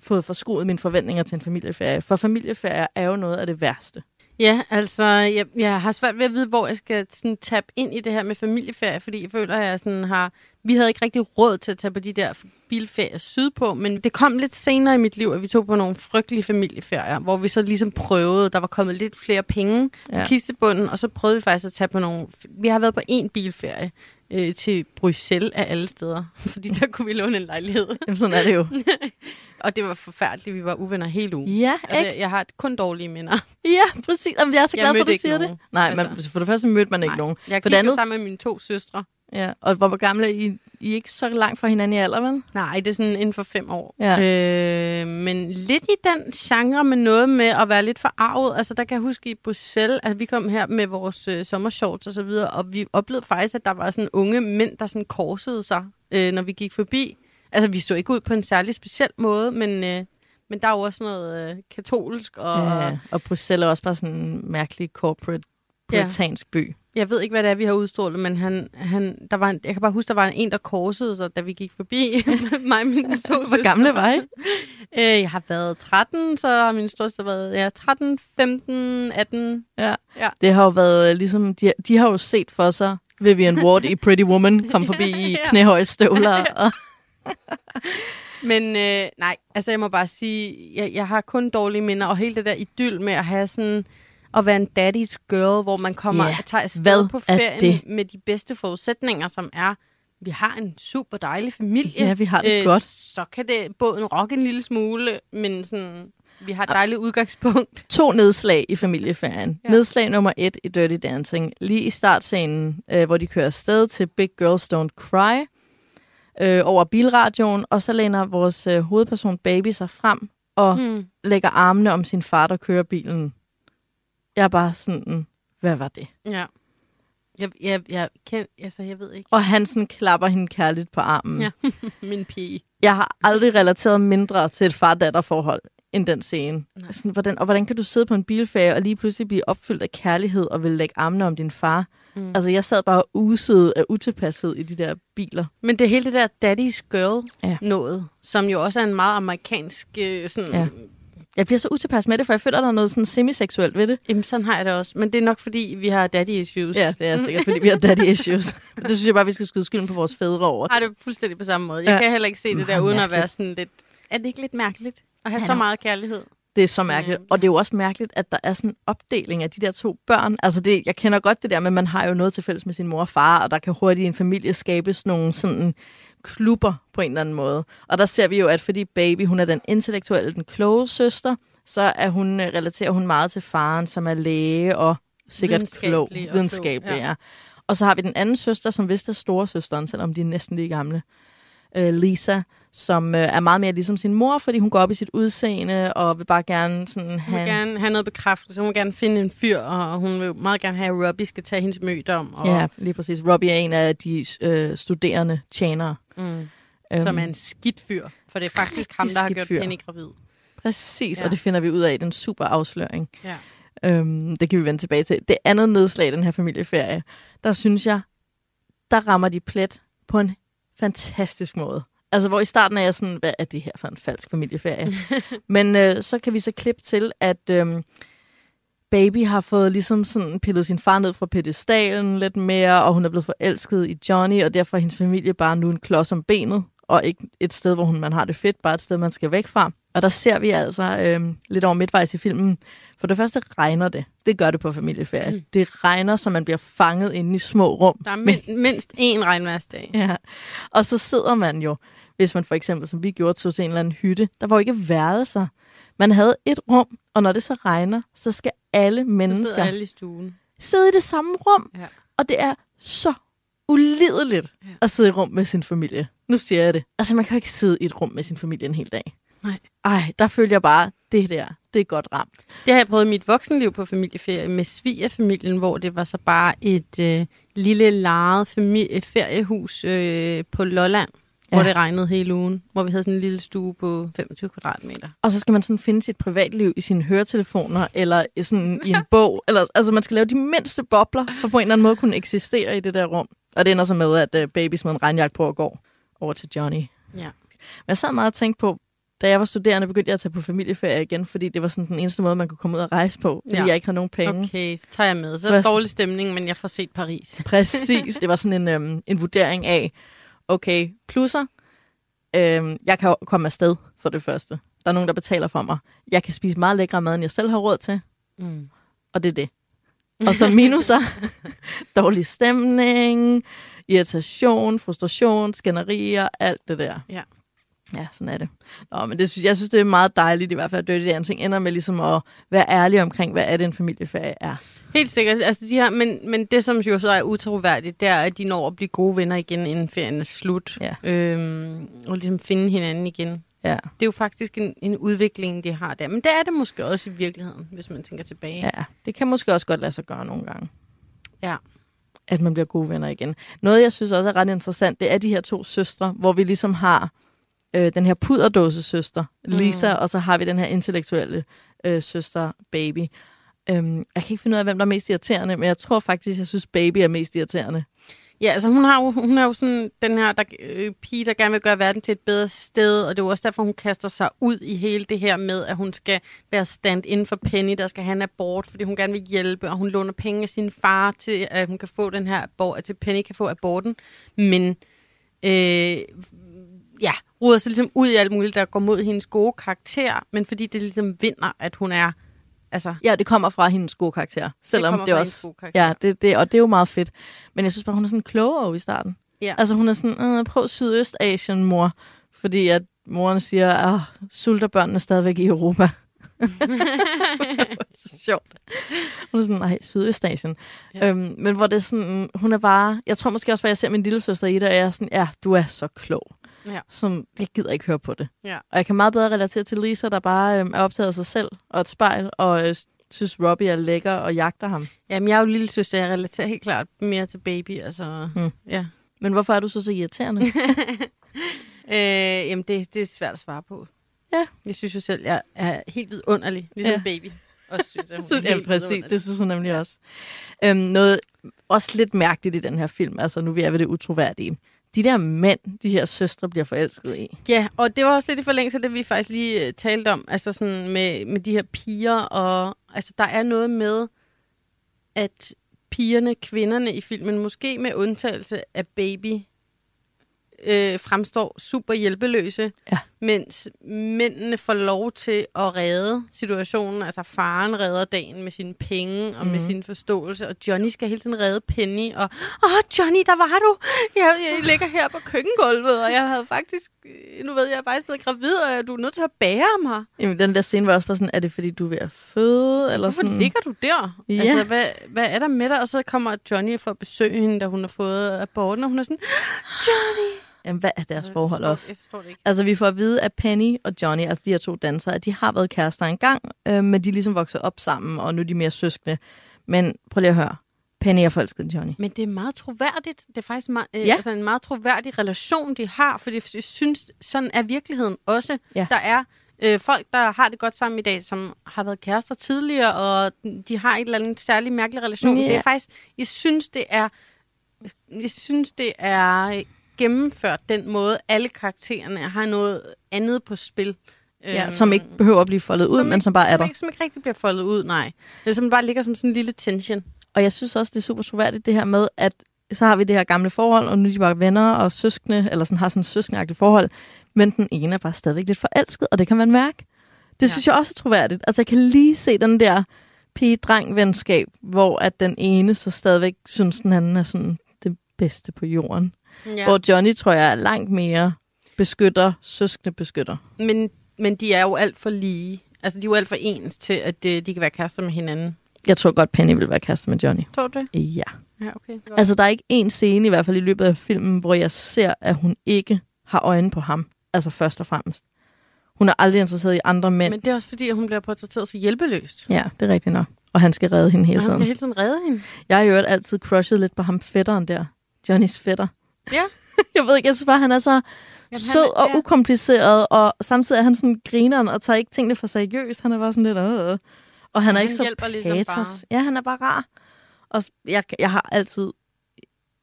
fået forskruet mine forventninger til en familieferie. For familieferie er jo noget af det værste. Ja, altså, jeg, jeg har svært ved at vide, hvor jeg skal sådan, tabe ind i det her med familieferie, fordi jeg føler, at jeg sådan har... Vi havde ikke rigtig råd til at tage på de der bilferier sydpå, men det kom lidt senere i mit liv, at vi tog på nogle frygtelige familieferier, hvor vi så ligesom prøvede, der var kommet lidt flere penge på Ja. kistebunden, og så prøvede vi faktisk at tage på nogle... Vi har været på én bilferie øh, til Bruxelles af alle steder, fordi der kunne vi låne en lejlighed. Jamen, sådan er det jo. Og det var forfærdeligt, vi var uvenner hele ugen. ja, Altså, ikke? jeg, jeg har kun dårlige minder. Ja, præcis. Jamen, jeg er så glad for, at du siger nogen. det. Nej, Altså. men for det første mødte man ikke Nej. nogen. Jeg For det andet- sammen med mine to søstre. Ja. Og hvor gamle er I? I er ikke så langt fra hinanden i alder, vel? Nej, det er sådan inden for fem år. Ja. Øh, men lidt i den genre med noget med at være lidt forarvet. Altså, der kan jeg huske i Bruxelles, at vi kom her med vores øh, sommershorts og så videre, og vi oplevede faktisk, at der var sådan unge mænd, der sådan korsede sig, øh, når vi gik forbi. Altså, vi så ikke ud på en særlig speciel måde, men, øh, men der er jo også noget øh, katolsk, og Ja. Og Bruxelles er også bare sådan en mærkelig corporate Ja. puritansk by. jeg ved ikke, hvad det er, vi har udstrålet, men han, han, der var en, jeg kan bare huske, der var en, der korsede sig, da vi gik forbi. mig og mine to Hvor gamle var I? Øh, jeg har været 13, så har min største været ja, 13, 15, 18. Ja. Ja. Det har jo været øh, ligesom, de, de har jo set for sig Vivian Ward i Pretty Woman kom forbi i Ja. knæhøje støvler. Og, Men øh, nej, altså jeg må bare sige, jeg, jeg har kun dårlige minder, og hele det der idyll med at have sådan, at være en daddy's girl, hvor man kommer Ja, og tager afsted hvad på er ferien det? med de bedste forudsætninger, som er, vi har en super dejlig familie. Ja, vi har det godt. Så kan det båden rokke en lille smule, men sådan, vi har et dejligt udgangspunkt. to nedslag i familieferien. Ja. Nedslag nummer et i Dirty Dancing. Lige i startscenen, øh, hvor de kører afsted til Big Girls Don't Cry øh, over bilradioen, og så læner vores øh, hovedperson Baby sig frem og mm. Lægger armene om sin far, der kører bilen. Jeg er bare sådan, hvad var det? Ja. Jeg, jeg, jeg, kan, altså, jeg ved ikke. Og han sådan klapper hende kærligt på armen. Ja. Min pige. Jeg har aldrig relateret mindre til et far-datter-forhold end den scene. Nej. Sådan, hvordan, og hvordan kan du sidde på en bilferie og lige pludselig blive opfyldt af kærlighed og vil lægge armene om din far? Mm. Altså, jeg sad bare uset af utilpashed i de der biler. Men det hele det der daddy's girl Ja. noget, som jo også er en meget amerikansk øh, sådan... Ja. Jeg bliver så utilpas med det, for jeg føler, der er noget sådan semiseksuelt ved det. Jamen, sådan har jeg det også. Men det er nok, fordi vi har daddy issues. Ja, det er sikkert, fordi vi har daddy issues. Det synes jeg bare, vi skal skyde skylden på vores fædre over. har det fuldstændig på samme måde. Jeg Ja. kan heller ikke se det der, uden at mærkeligt. være sådan lidt... Er det ikke lidt mærkeligt at have Han så er- meget kærlighed? Det er så mærkeligt. Ja. Og det er jo også mærkeligt, at der er sådan en opdeling af de der to børn. Altså, det, jeg kender godt det der, men man har jo noget til fælles med sin mor og far, og der kan hurtigt i en familie skabes nogle sådan klubber på en eller anden måde. Og der ser vi jo, at fordi baby, hun er den intellektuelle, den kloge søster, så er hun, øh, relaterer hun meget til faren, som er læge og sikkert Videnskabelig klog, og videnskabelig. ja. Ja. Og så har vi den anden søster, som vist er storesøsteren, selvom de er næsten lige gamle. Øh, Lisa, som øh, er meget mere ligesom sin mor, fordi hun går op i sit udseende og vil bare gerne sådan Hun vil have... gerne have noget bekræftelse. Hun vil gerne finde en fyr, og hun vil meget gerne have, at Robbie skal tage hendes mødom. Og, Ja, lige præcis. Robbie er en af de øh, studerende tjenere. Mm, Øhm, som er en skidt fyr. For det er faktisk ham, der har gjort fyr. Penny gravid. Præcis, ja. Og det finder vi ud af i den super afsløring. Ja. Øhm, det kan vi vende tilbage til. Det andet nedslag i den her familieferie, der synes jeg, der rammer de plet på en fantastisk måde. Altså, hvor i starten er jeg sådan, hvad er det her for en falsk familieferie? Men øh, så kan vi så klippe til, at øhm, Baby har fået ligesom sådan pillet sin far ned fra pedestalen lidt mere, og hun er blevet forelsket i Johnny, og derfor er hendes familie bare nu en klods om benet, og ikke et sted, hvor hun, man har det fedt, bare et sted, man skal væk fra. Og der ser vi altså øhm, lidt over midtvejs i filmen, for det første regner det. Det gør det på familieferie. Mm. Det regner, så man bliver fanget inde i små rum. Der er min, mindst én regnværsdag. Ja. Og så sidder man jo, hvis man for eksempel, som vi gjorde, tog til en eller anden hytte. Der var jo ikke værelser. Man havde et rum, og når det så regner, så skal alle Så mennesker sidder alle i stuen. sidde i det samme rum. Ja. Og det er så ulideligt Ja. at sidde i rum med sin familie. Nu siger jeg det. Altså, man kan jo ikke sidde i et rum med sin familie en hel dag. Nej. Ej, der følger jeg bare, det der, det er godt ramt. Det har jeg prøvet i mit voksenliv på familieferie med svigerfamilien, hvor det var så bare et øh, lille lejet familie, feriehus øh, på Lolland, ja. hvor det regnede hele ugen. Hvor vi havde sådan en lille stue på 25 kvadratmeter. Og så skal man sådan finde sit privatliv i sine høretelefoner, eller i sådan i en bog. Eller, altså, man skal lave de mindste bobler, for på en eller anden måde kunne eksistere i det der rum. Og det ender så med, at uh, baby smider en regnjakke på og går over til Johnny. Ja. Men jeg sad meget og tænkte på, da jeg var studerende, begyndte jeg at tage på familieferie igen, fordi det var sådan den eneste måde, man kunne komme ud og rejse på, fordi Ja. jeg ikke havde nogen penge. Okay, så tager jeg med. Så er det dårlig stemning, men jeg får set Paris. Præcis. Det var sådan en, øhm, en vurdering af, okay, plusser, øhm, jeg kan komme afsted for det første. Der er nogen, der betaler for mig. Jeg kan spise meget lækre mad, end jeg selv har råd til, Mm. og det er det. Og så minuser, dårlig stemning, irritation, frustration, skænderier, alt det der. Ja. Ja, sådan er det. Nå, men det synes, jeg synes, det er meget dejligt i hvert fald, at Dirty Dancing ender med ligesom at være ærlig omkring, hvad er det, en familieferie er. Helt sikkert. Altså, de her, men, men det, som jo så er utroværdigt, det er, at de når at blive gode venner igen, inden ferien er slut. Ja. Øhm, og ligesom finde hinanden igen. Ja. Det er jo faktisk en, en udvikling, de har der. Men det er det måske også i virkeligheden, hvis man tænker tilbage. Ja, det kan måske også godt lade sig gøre nogle gange. Ja. At man bliver gode venner igen. Noget, jeg synes også er ret interessant, det er de her to søstre, hvor vi ligesom har øh, den her puderdåse søster, Lisa, mm. og så har vi den her intellektuelle øh, søster, Baby. Øhm, jeg kan ikke finde ud af, hvem der er mest irriterende, men jeg tror faktisk, jeg synes, Baby er mest irriterende. Ja, altså hun, har jo, hun er jo sådan den her der, øh, pige, der gerne vil gøre verden til et bedre sted, og det er jo også derfor, hun kaster sig ud i hele det her med, at hun skal være stand inden for Penny, der skal have en abort, fordi hun gerne vil hjælpe, og hun låner penge af sin far til, at hun kan få den her abort, til Penny kan få aborten. Men øh, ja, ruder sig ligesom ud i alt muligt, der går mod hendes gode karakter, men fordi det ligesom vinder, at hun er altså, Ja, det kommer fra hendes gode karakter. Selvom det, det også... Ja, det, det, og det er jo meget fedt. Men jeg synes bare, hun er sådan klogere i starten. Ja. Altså hun er sådan, øh, prøv Sydøstasien, mor. Fordi at moren siger, at sulter børnene stadigvæk i Europa. så sjovt. Hun er sådan, nej, Sydøstasien. Ja. Øhm, men hvor det er sådan, hun er bare, jeg tror måske også bare, jeg ser min lille søster i det, og jeg er sådan, ja, du er så klog. Ja. Sådan, jeg gider ikke høre på det. Ja. Og jeg kan meget bedre relatere til Lisa, der bare øhm, er optaget af sig selv og et spejl, og øh, synes Robbie er lækker og jagter ham. Jamen, jeg er jo lille søster, jeg relaterer helt klart mere til baby, altså, Hmm. ja. Men hvorfor er du så så irriterende? Øh, jamen, det, det er svært at svare på. Ja. Jeg synes jo selv, jeg er helt vidunderlig, ligesom Ja. baby. Også synes, at hun Så, er ja, præcis. Det synes hun nemlig også. Øhm, noget også lidt mærkeligt i den her film. Altså, nu er vi ved det utroværdige. De der mænd, de her søstre bliver forelsket i. Ja, og det var også lidt i forlængelse af det, vi faktisk lige øh, talte om, altså sådan med, med de her piger, og altså der er noget med, at pigerne, kvinderne i filmen, måske med undtagelse af baby, øh, fremstår super hjælpeløse, Ja. Mens mændene får lov til at redde situationen. Altså faren redder dagen med sine penge og mm. med sin forståelse, og Johnny skal hele tiden redde Penny. Og, åh Johnny, der var du! Jeg, jeg ligger her på køkkengulvet, og jeg havde faktisk, nu ved jeg, jeg er faktisk blevet gravid, og du er nødt til at bære mig. Jamen, den der scene var også bare sådan, er det fordi, du er ved at føde? Eller Hvorfor sådan? ligger du der? Ja. Altså, hvad, hvad er der med dig? Og så kommer Johnny for at besøge hende, da hun har fået aborten, og hun er sådan, Johnny! Jamen, hvad er deres forhold jeg også? forstår, Jeg forstår det ikke. Altså, vi får at vide, at Penny og Johnny, altså de her to dansere, at de har været kærester engang, øh, men de er ligesom vokset op sammen, og nu er de mere søskende. Men prøv lige at høre. Penny er forelsket Johnny. Men det er meget troværdigt. Det er faktisk meget, øh, Ja. altså en meget troværdig relation, de har, fordi jeg synes, sådan er virkeligheden også. Ja. Der er øh, folk, der har det godt sammen i dag, som har været kærester tidligere, og de har et eller andet særlig mærkelig relation. Ja. Det er faktisk, jeg synes, det er, jeg synes, det er gennemført den måde, alle karaktererne har noget andet på spil. Ja, Øhm, som ikke behøver at blive foldet ud, som men ikke- som bare er som der. Ikke, som ikke rigtig bliver foldet ud, nej. Eller som bare ligger som sådan en lille tension. Og jeg synes også, det er super troværdigt, det her med, at så har vi det her gamle forhold, og nu er de bare venner og søskende, eller sådan har sådan et søskendeagtigt forhold, men den ene er bare stadigvæk lidt forelsket, og det kan man mærke. Det ja. synes jeg også er troværdigt. Altså, jeg kan lige se den der pige-dreng-venskab, hvor at den ene så stadigvæk synes, den anden er sådan det bedste på jorden. Ja. Hvor Johnny, tror jeg, er langt mere beskytter, søskende beskytter. Men, men de er jo alt for lige. Altså, de er jo alt for ens til, at de, de kan være kærester med hinanden. Jeg tror godt, Penny vil være kæreste med Johnny. Tror du det? Ja. Ja, okay. Altså, der er ikke en scene, i hvert fald i løbet af filmen, hvor jeg ser, at hun ikke har øjne på ham. Altså først og fremmest. Hun er aldrig interesseret i andre mænd. Men det er også fordi, at hun bliver portrætteret så hjælpeløst. Ja, det er rigtigt nok. Og han skal redde hende hele Og han tiden. skal hele tiden redde hende. Jeg har jo altid crushet lidt på ham fætteren der. Johnnys fætter. Ja. jeg ved ikke, jeg synes bare, han er så Jamen, han sød er- og ja. ukompliceret, og samtidig er han sådan grineren og tager ikke tingene for seriøst. Han er bare sådan lidt, øh. Og han er Han ikke så hjælper ligesom patos. bare. Ja, han er bare rar. Og jeg, jeg har altid...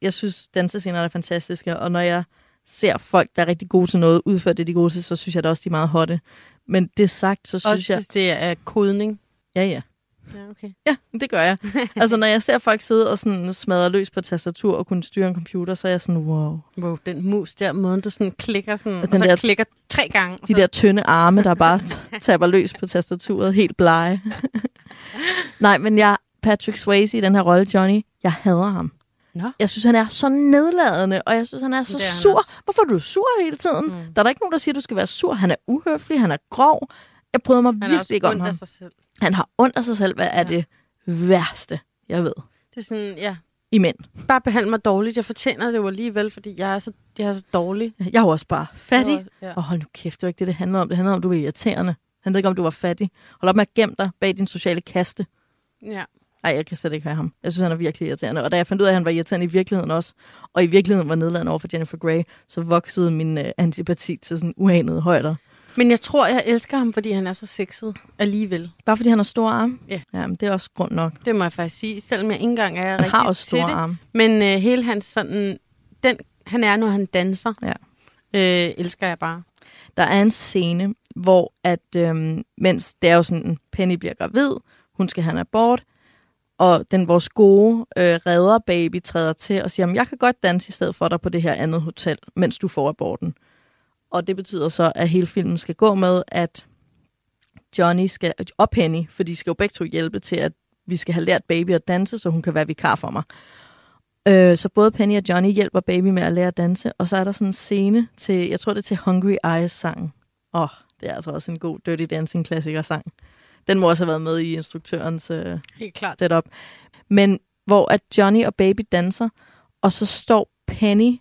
Jeg synes, dansescener er fantastiske, og når jeg ser folk, der er rigtig gode til noget, udføre det, de er gode til, så synes jeg da også, de er meget hotte. Men det sagt, så synes Også jeg... hvis det er kodning. Ja, ja. Ja, okay. Ja, det gør jeg. altså, når jeg ser folk sidde og sådan smadre løs på tastatur og kunne styre en computer, så er jeg sådan, wow. Wow, den mus der, måden du sådan klikker sådan, og, den så der- klikker tre gange. og De så, der tynde arme, der bare taber løs på tastaturet, helt blege. Nej, men jeg, Patrick Swayze i den her rolle, Johnny, jeg hader ham. Nå. Jeg synes, han er så nedladende, og jeg synes, han er så Det er sur. også. Hvorfor er du sur hele tiden? Mm. Der er der ikke nogen, der siger, at du skal være sur. Han er uhøflig, han er grov. Jeg bryder mig han virkelig ikke om ham. sig selv. Han har ondt af sig selv. Hvad er Ja. det værste, jeg ved, Det er sådan, ja, i mænd? bare behandle mig dårligt. Jeg fortjener det jo alligevel, fordi jeg er så, jeg er så dårlig. Jeg er jo også bare fattig. Ja. Og hold nu kæft, det var ikke det, det handlede om. Det handlede om, at du var irriterende. Det handlede ikke om, du var fattig. Hold op med at gemme dig bag din sociale kaste. ja. Nej, jeg kan slet ikke have ham. Jeg synes, han er virkelig irriterende. Og da jeg fandt ud af, at han var irriterende i virkeligheden også, og i virkeligheden var nedladende over for Jennifer Grey, så voksede min øh, antipati til sådan uanede højder. Men jeg tror, jeg elsker ham, fordi han er så sexet alligevel. Bare fordi han har store arme? Ja. ja men det er også grund nok. Det må jeg faktisk sige, selvom jeg ikke engang er Han rigtig har også store det. arme. Men øh, hele hans sådan, den han er, når han danser, Ja. øh, elsker jeg bare. Der er en scene, hvor at, øhm, mens det er jo sådan, Penny bliver gravid, hun skal have en abort, og den vores gode øh, redder baby træder til og siger, "Jamen, jeg kan godt danse i stedet for dig på det her andet hotel, mens du får aborten. Og det betyder så, at hele filmen skal gå med, at Johnny skal, og Penny, for de skal jo begge to hjælpe til, at vi skal have lært baby at danse, så hun kan være vikar for mig. Øh, så både Penny og Johnny hjælper baby med at lære at danse, og så er der sådan en scene til, jeg tror det er til Hungry Eyes-sangen. Åh, oh, det er altså også en god Dirty Dancing-klassiker-sang. Den må også have været med i instruktørens øh, Helt klart. setup. Men hvor at Johnny og Baby danser, og så står Penny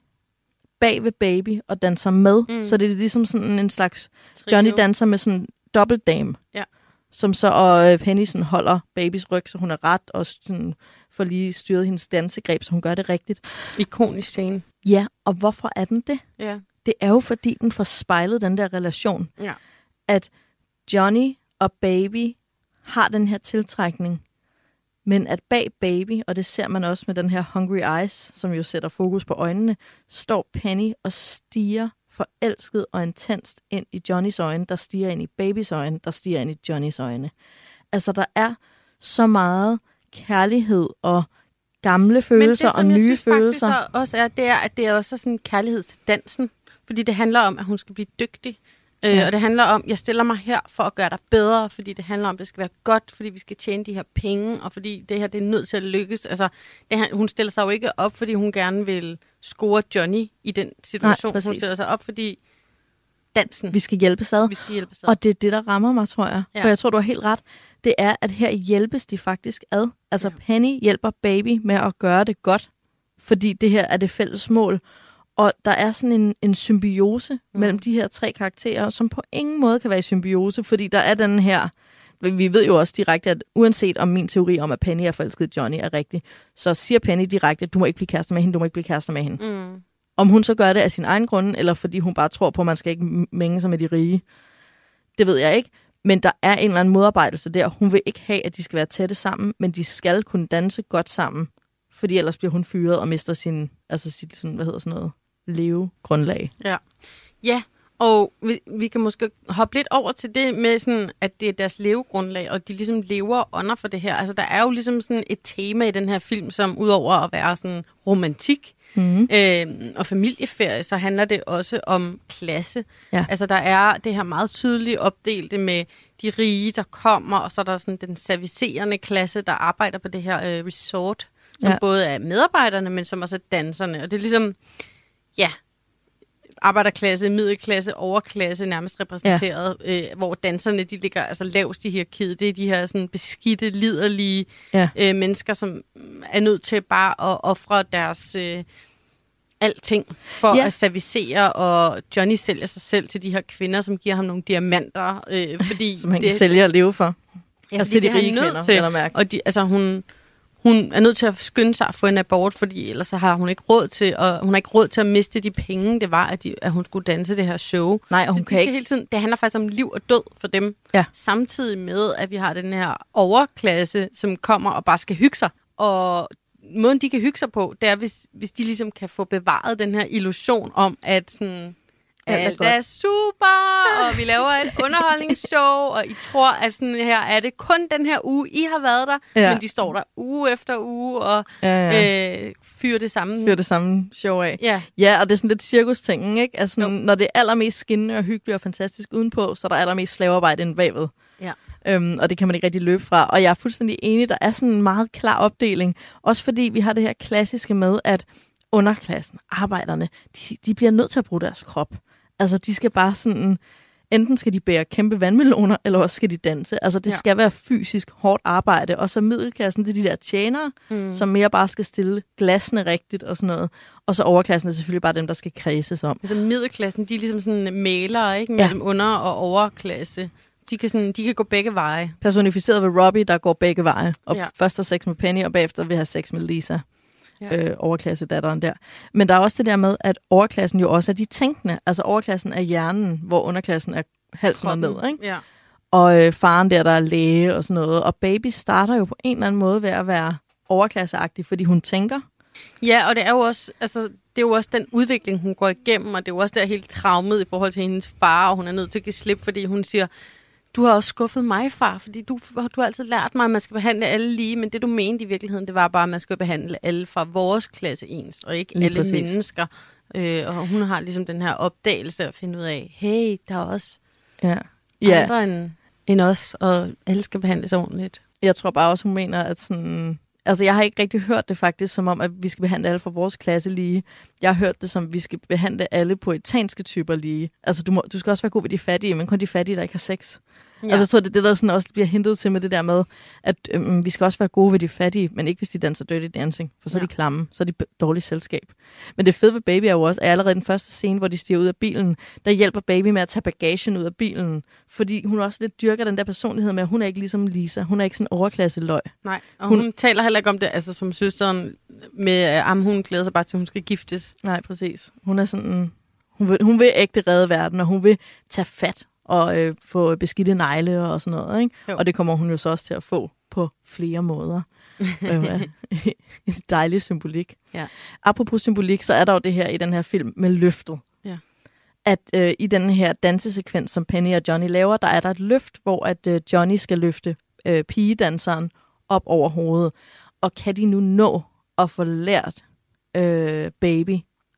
bag ved Baby og danser med. Mm. Så det er ligesom sådan en slags... Johnny danser med sådan en dobbeltdame. Ja. Som så, og øh, Penny sådan holder babys ryg, så hun er ret, og sådan får lige styret hendes dansegreb, så hun gør det rigtigt. Ikonisk scene. Ja, og hvorfor er den det? Ja. Det er jo, fordi den får spejlet den der relation. Ja. At Johnny og Baby har den her tiltrækning Men at bag baby, og det ser man også med den her Hungry Eyes, som jo sætter fokus på øjnene, står Penny og stiger forelsket og intenst ind i Johnnys øjne, der stiger ind i babys øjne, der stiger ind i Johnnys øjne. Altså, der er så meget kærlighed og gamle følelser Men det, og nye synes følelser. faktisk også er, det er, at det er også sådan en kærlighed til dansen. Fordi det handler om, at hun skal blive dygtig. Øh, Ja. Og det handler om, jeg stiller mig her for at gøre dig bedre, fordi det handler om, at det skal være godt, fordi vi skal tjene de her penge, og fordi det her det er nødt til at lykkes. Altså, det, hun stiller sig jo ikke op, fordi hun gerne vil score Johnny i den situation. præcis. hun stiller sig op, fordi dansen, Vi skal hjælpes ad. vi skal hjælpe sig. Og det er det, der rammer mig, tror jeg. Ja. For jeg tror, du har helt ret. Det er, at her hjælpes de faktisk ad. Altså, ja. Penny hjælper baby med at gøre det godt, fordi det her er det fælles mål. Og der er sådan en, en symbiose mm. mellem de her tre karakterer, som på ingen måde kan være i symbiose, fordi der er den her... Vi ved jo også direkte, at uanset om min teori om, at Penny er forelsket Johnny er rigtig, så siger Penny direkte, du må ikke blive kærester med hende, du må ikke blive kærester med hende. Mm. Om hun så gør det af sin egen grund, eller fordi hun bare tror på, at man skal ikke mænge sig med de rige, det ved jeg ikke. Men der er en eller anden modarbejdelse der. Hun vil ikke have, at de skal være tætte sammen, men de skal kunne danse godt sammen. Fordi ellers bliver hun fyret og mister sin, altså sit, sådan, hvad hedder sådan noget, levegrundlag. Ja. Ja, og vi, vi kan måske hoppe lidt over til det med, sådan, at det er deres levegrundlag, og de ligesom lever og ånder for det her. Altså, der er jo ligesom sådan et tema i den her film, som udover at være sådan romantik Mm. øh, og familieferie, så handler det også om klasse. Ja. Altså, der er det her meget tydeligt opdelte med de rige, der kommer, og så er der sådan den servicerende klasse, der arbejder på det her øh, resort, som. Ja. både er medarbejderne, men som også er danserne. Og det er ligesom, ja, arbejderklasse, middelklasse, overklasse nærmest repræsenteret, ja. øh, hvor danserne de ligger altså lavest i hierarkiet. Det er de her sådan beskidte, liderlige Ja. øh, mennesker, som er nødt til bare at ofre deres øh, alting for ja. At servicere, og Johnny sælger sig selv til de her kvinder, som giver ham nogle diamanter, øh, fordi Som han det, kan sælge og leve for. Ja, altså de det er han rige kvinder, til. Og de, altså, hun, hun er nødt til at skynde sig at få en abort, fordi ellers så har hun ikke råd til, og hun har ikke råd til at miste de penge, det var, at, de, at hun skulle danse det her show. Nej, og Så hun de kan ikke... hele tiden, det handler faktisk om liv og død for dem. Ja. Samtidig med, at vi har den her overklasse, som kommer og bare skal hygge sig. Og måden, de kan hygge sig på, det er, hvis, hvis de ligesom kan få bevaret den her illusion om, at sådan, Alt er alt er super, og vi laver et underholdningsshow, og I tror, at sådan her er det kun den her uge, I har været der, Ja. men de står der uge efter uge og Ja, ja. øh, fyrer det samme. Fyrer det samme show af. Ja, Ja, og det er sådan lidt cirkustingen, ikke? Altså, Jo. sådan, når det er allermest skinnende og hyggeligt og fantastisk udenpå, så er der allermest slavearbejde inde bagved. ja. Øhm, og det kan man ikke rigtig løbe fra. Og jeg er fuldstændig enig, der er sådan en meget klar opdeling. Også fordi vi har det her klassiske med, at underklassen, arbejderne, de, de bliver nødt til at bruge deres krop. Altså, de skal bare sådan... Enten skal de bære kæmpe vandmeloner, eller også skal de danse. Altså, det Ja. skal være fysisk hårdt arbejde. Og så middelklassen, det er de der tjenere, mm. som mere bare skal stille glasene rigtigt og sådan noget. Og så overklassen er selvfølgelig bare dem, der skal kredses om. Altså middelklassen, de er ligesom sådan malere, ikke? Mellem ja. under- og overklasse. De kan, sådan, de kan gå begge veje. Personificeret ved Robbie, der går begge veje. Og ja. først har sex med Penny, og bagefter vil have sex med Lisa. Ja. øh, overklassedatteren der. Men der er også det der med, at overklassen jo også er de tænkende. Altså overklassen er hjernen, hvor underklassen er halsen og ned. Ikke? Ja. Og øh, faren der, der er læge og sådan noget. Og baby starter jo på en eller anden måde ved at være overklasseagtig, fordi hun tænker. ja, og det er jo også, altså, det er jo også den udvikling, hun går igennem, og det er jo også der helt traumet i forhold til hendes far, og hun er nødt til at give slip, fordi hun siger, du har også skuffet mig, far, fordi du, du har altid lært mig, at man skal behandle alle lige, men det du mente i virkeligheden, det var bare, at man skal behandle alle fra vores klasse ens, og ikke Lige alle præcis. mennesker. Øh, og hun har ligesom den her opdagelse at finde ud af, hey, der er også Ja. ja. andre end, end os, og alle skal behandles ordentligt. jeg tror bare også, hun mener, at sådan... Altså, jeg har ikke rigtig hørt det faktisk som om, at vi skal behandle alle fra vores klasse lige. Jeg har hørt det som, at vi skal behandle alle poetanske typer lige. Altså, du, må, du skal også være god ved de fattige, men kun de fattige, der ikke har sex. Ja. Altså, jeg tror, det er det, der sådan også bliver hintet til med det der med, at øhm, vi skal også være gode ved de fattige, men ikke hvis de danser dirty dancing, for så er Ja. de klamme, så er de dårligt selskab. Men det fede ved Baby er jo også, at allerede den første scene, hvor de stiger ud af bilen, der hjælper Baby med at tage bagagen ud af bilen, fordi hun også lidt dyrker den der personlighed med, at hun er ikke ligesom Lisa, hun er ikke sådan overklasse løg. Nej, og hun, Hun- taler heller ikke om det, altså som søsteren med, at hun glæder sig bare til, at hun skal giftes. Nej, præcis. Hun er sådan, hun vil, hun vil ægte redde verden, og hun vil tage fat og øh, få beskidte negle og sådan noget, ikke? Jo. Og det kommer hun jo så også til at få på flere måder. Øh, en dejlig symbolik. Ja. Apropos symbolik, så er der jo det her i den her film med løftet. Ja. At øh, i den her dansesekvens, som Penny og Johnny laver, der er der et løft, hvor at øh, Johnny skal løfte øh, pigedanseren op over hovedet. Og kan de nu nå at få lært øh, baby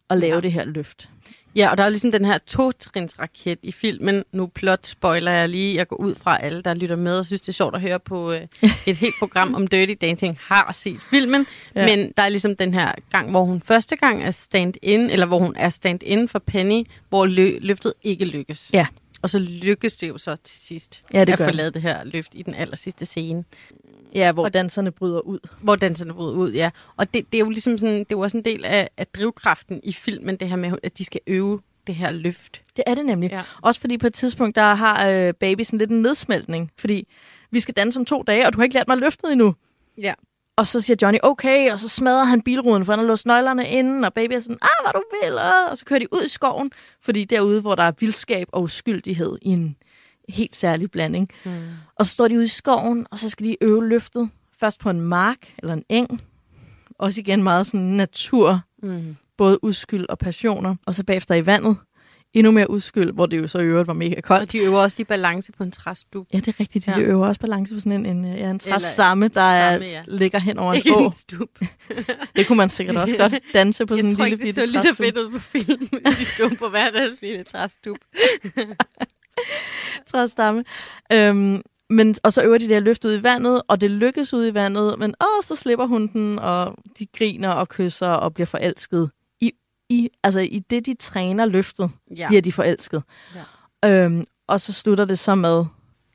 at lave ja. det her løft? Ja, og der er jo ligesom den her totrinsraket i filmen. Nu plot spoiler jeg lige. Jeg går ud fra alle, der lytter med og synes, det er sjovt at høre på øh, et helt program om Dirty Dancing, har set filmen. Ja. Men der er ligesom den her gang, hvor hun første gang er stand-in, eller hvor hun er stand-in for Penny, hvor lø- løftet ikke lykkes. Ja. Og så lykkes det jo så til sidst Ja, det at gør få lavet det her løft i den aller sidste scene. Ja, hvor Og- danserne bryder ud. Hvor danserne bryder ud, ja. Og det, det er jo ligesom sådan, det er jo også en del af, af drivkraften i filmen, det her med, at de skal øve det her løft. Det er det nemlig. Ja. Også fordi på et tidspunkt, der har øh, baby sådan lidt en nedsmeltning. Fordi vi skal danse om to dage, og du har ikke lært mig løftet endnu. Ja. Og så siger Johnny, okay, og så smadrer han bilruden, for han har låst nøglerne inden, og baby er sådan, ah, hvad du vil, og så kører de ud i skoven, fordi derude, hvor der er vildskab og uskyldighed i en helt særlig blanding. Mm. Og så står de ude i skoven, og så skal de øve løftet, først på en mark eller en eng, også igen meget sådan natur, Mm. både uskyld og passioner, og så bagefter i vandet, endnu mere uskyld, hvor det jo så i øvrigt var mega koldt. Og de øver også lige balance på en træstup. Ja, det er rigtigt. De Ja. øver også balance på sådan en, en, ja, en træstamme, der er, stamme, ja. ligger hen over en Ikke en stup. Det kunne man sikkert også godt danse på sådan jeg en tror lille ikke, det bitte så lige så træstup. fedt ud på film, de stod på hver deres lille træstup. træstamme. Øhm, men, og så øver de det her løft ud i vandet, og det lykkes ud i vandet, men åh, så slipper hun den, og de griner og kysser og bliver forelsket. I, altså i det, de træner løftet, Ja. bliver de forelsket. Ja. Øhm, og så slutter det så med,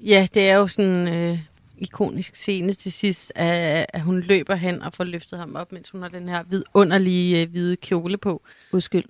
ja, det er jo sådan øh, ikonisk scene til sidst, at, at hun løber hen og får løftet ham op, mens hun har den her vidunderlige øh, hvide kjole på. uskyld.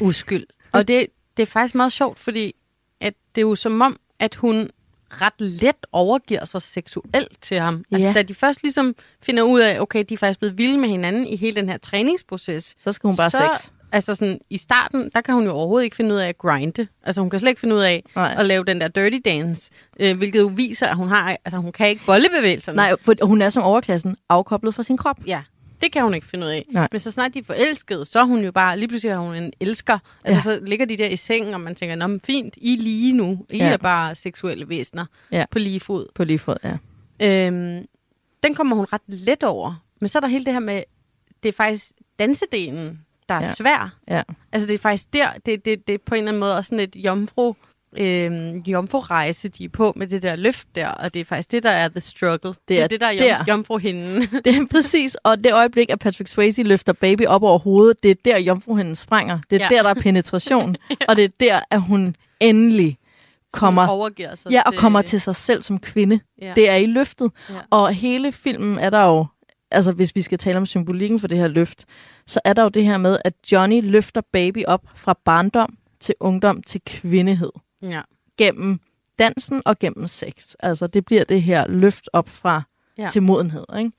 Uskyld. Og det, det er faktisk meget sjovt, fordi at det er jo som om, at hun ret let overgiver sig seksuelt til ham. Altså, Ja. da de først ligesom finder ud af, okay, de er faktisk blevet vilde med hinanden i hele den her træningsproces, Så skal hun bare så, sex. Altså sådan, i starten, der kan hun jo overhovedet ikke finde ud af at grinde. Altså hun kan slet ikke finde ud af Nej. at lave den der dirty dance, øh, hvilket jo viser, at hun har, altså hun kan ikke bollebevægelserne. Nej, for hun er som overklassen afkoblet fra sin krop. Ja, det kan hun ikke finde ud af. Nej. Men så snart de er forelskede, så er hun jo bare, lige pludselig er hun en elsker. Altså Ja. så ligger de der i sengen, og man tænker, nå men fint, I lige nu. I Ja. er bare seksuelle væsener Ja. på lige fod. På lige fod, ja. Øhm, den kommer hun ret let over. Men så er der hele det her med, det er faktisk dansedelen, der er Ja. svær. ja. Altså det er faktisk der, det, det, det er på en eller anden måde også sådan et jomfru, øhm, jomfru-rejse, de er på med det der løft der, og det er faktisk det, der er the struggle. Det er det, der er jom, jomfruhinden. Det er præcis, og det øjeblik, at Patrick Swayze løfter baby op over hovedet, det er der, jomfruhinden springer. Det er Ja. ja. der, der er penetration. og det er der, at hun endelig kommer, overgiver sig ja, og kommer til sig selv som kvinde. Ja. Det er i løftet. Ja. Og hele filmen er der jo, altså hvis vi skal tale om symbolikken for det her løft, så er der jo det her med, at Johnny løfter baby op fra barndom til ungdom til kvindehed. Ja. Gennem dansen og gennem sex. Altså det bliver det her løft op fra Ja. til modenhed, ikke?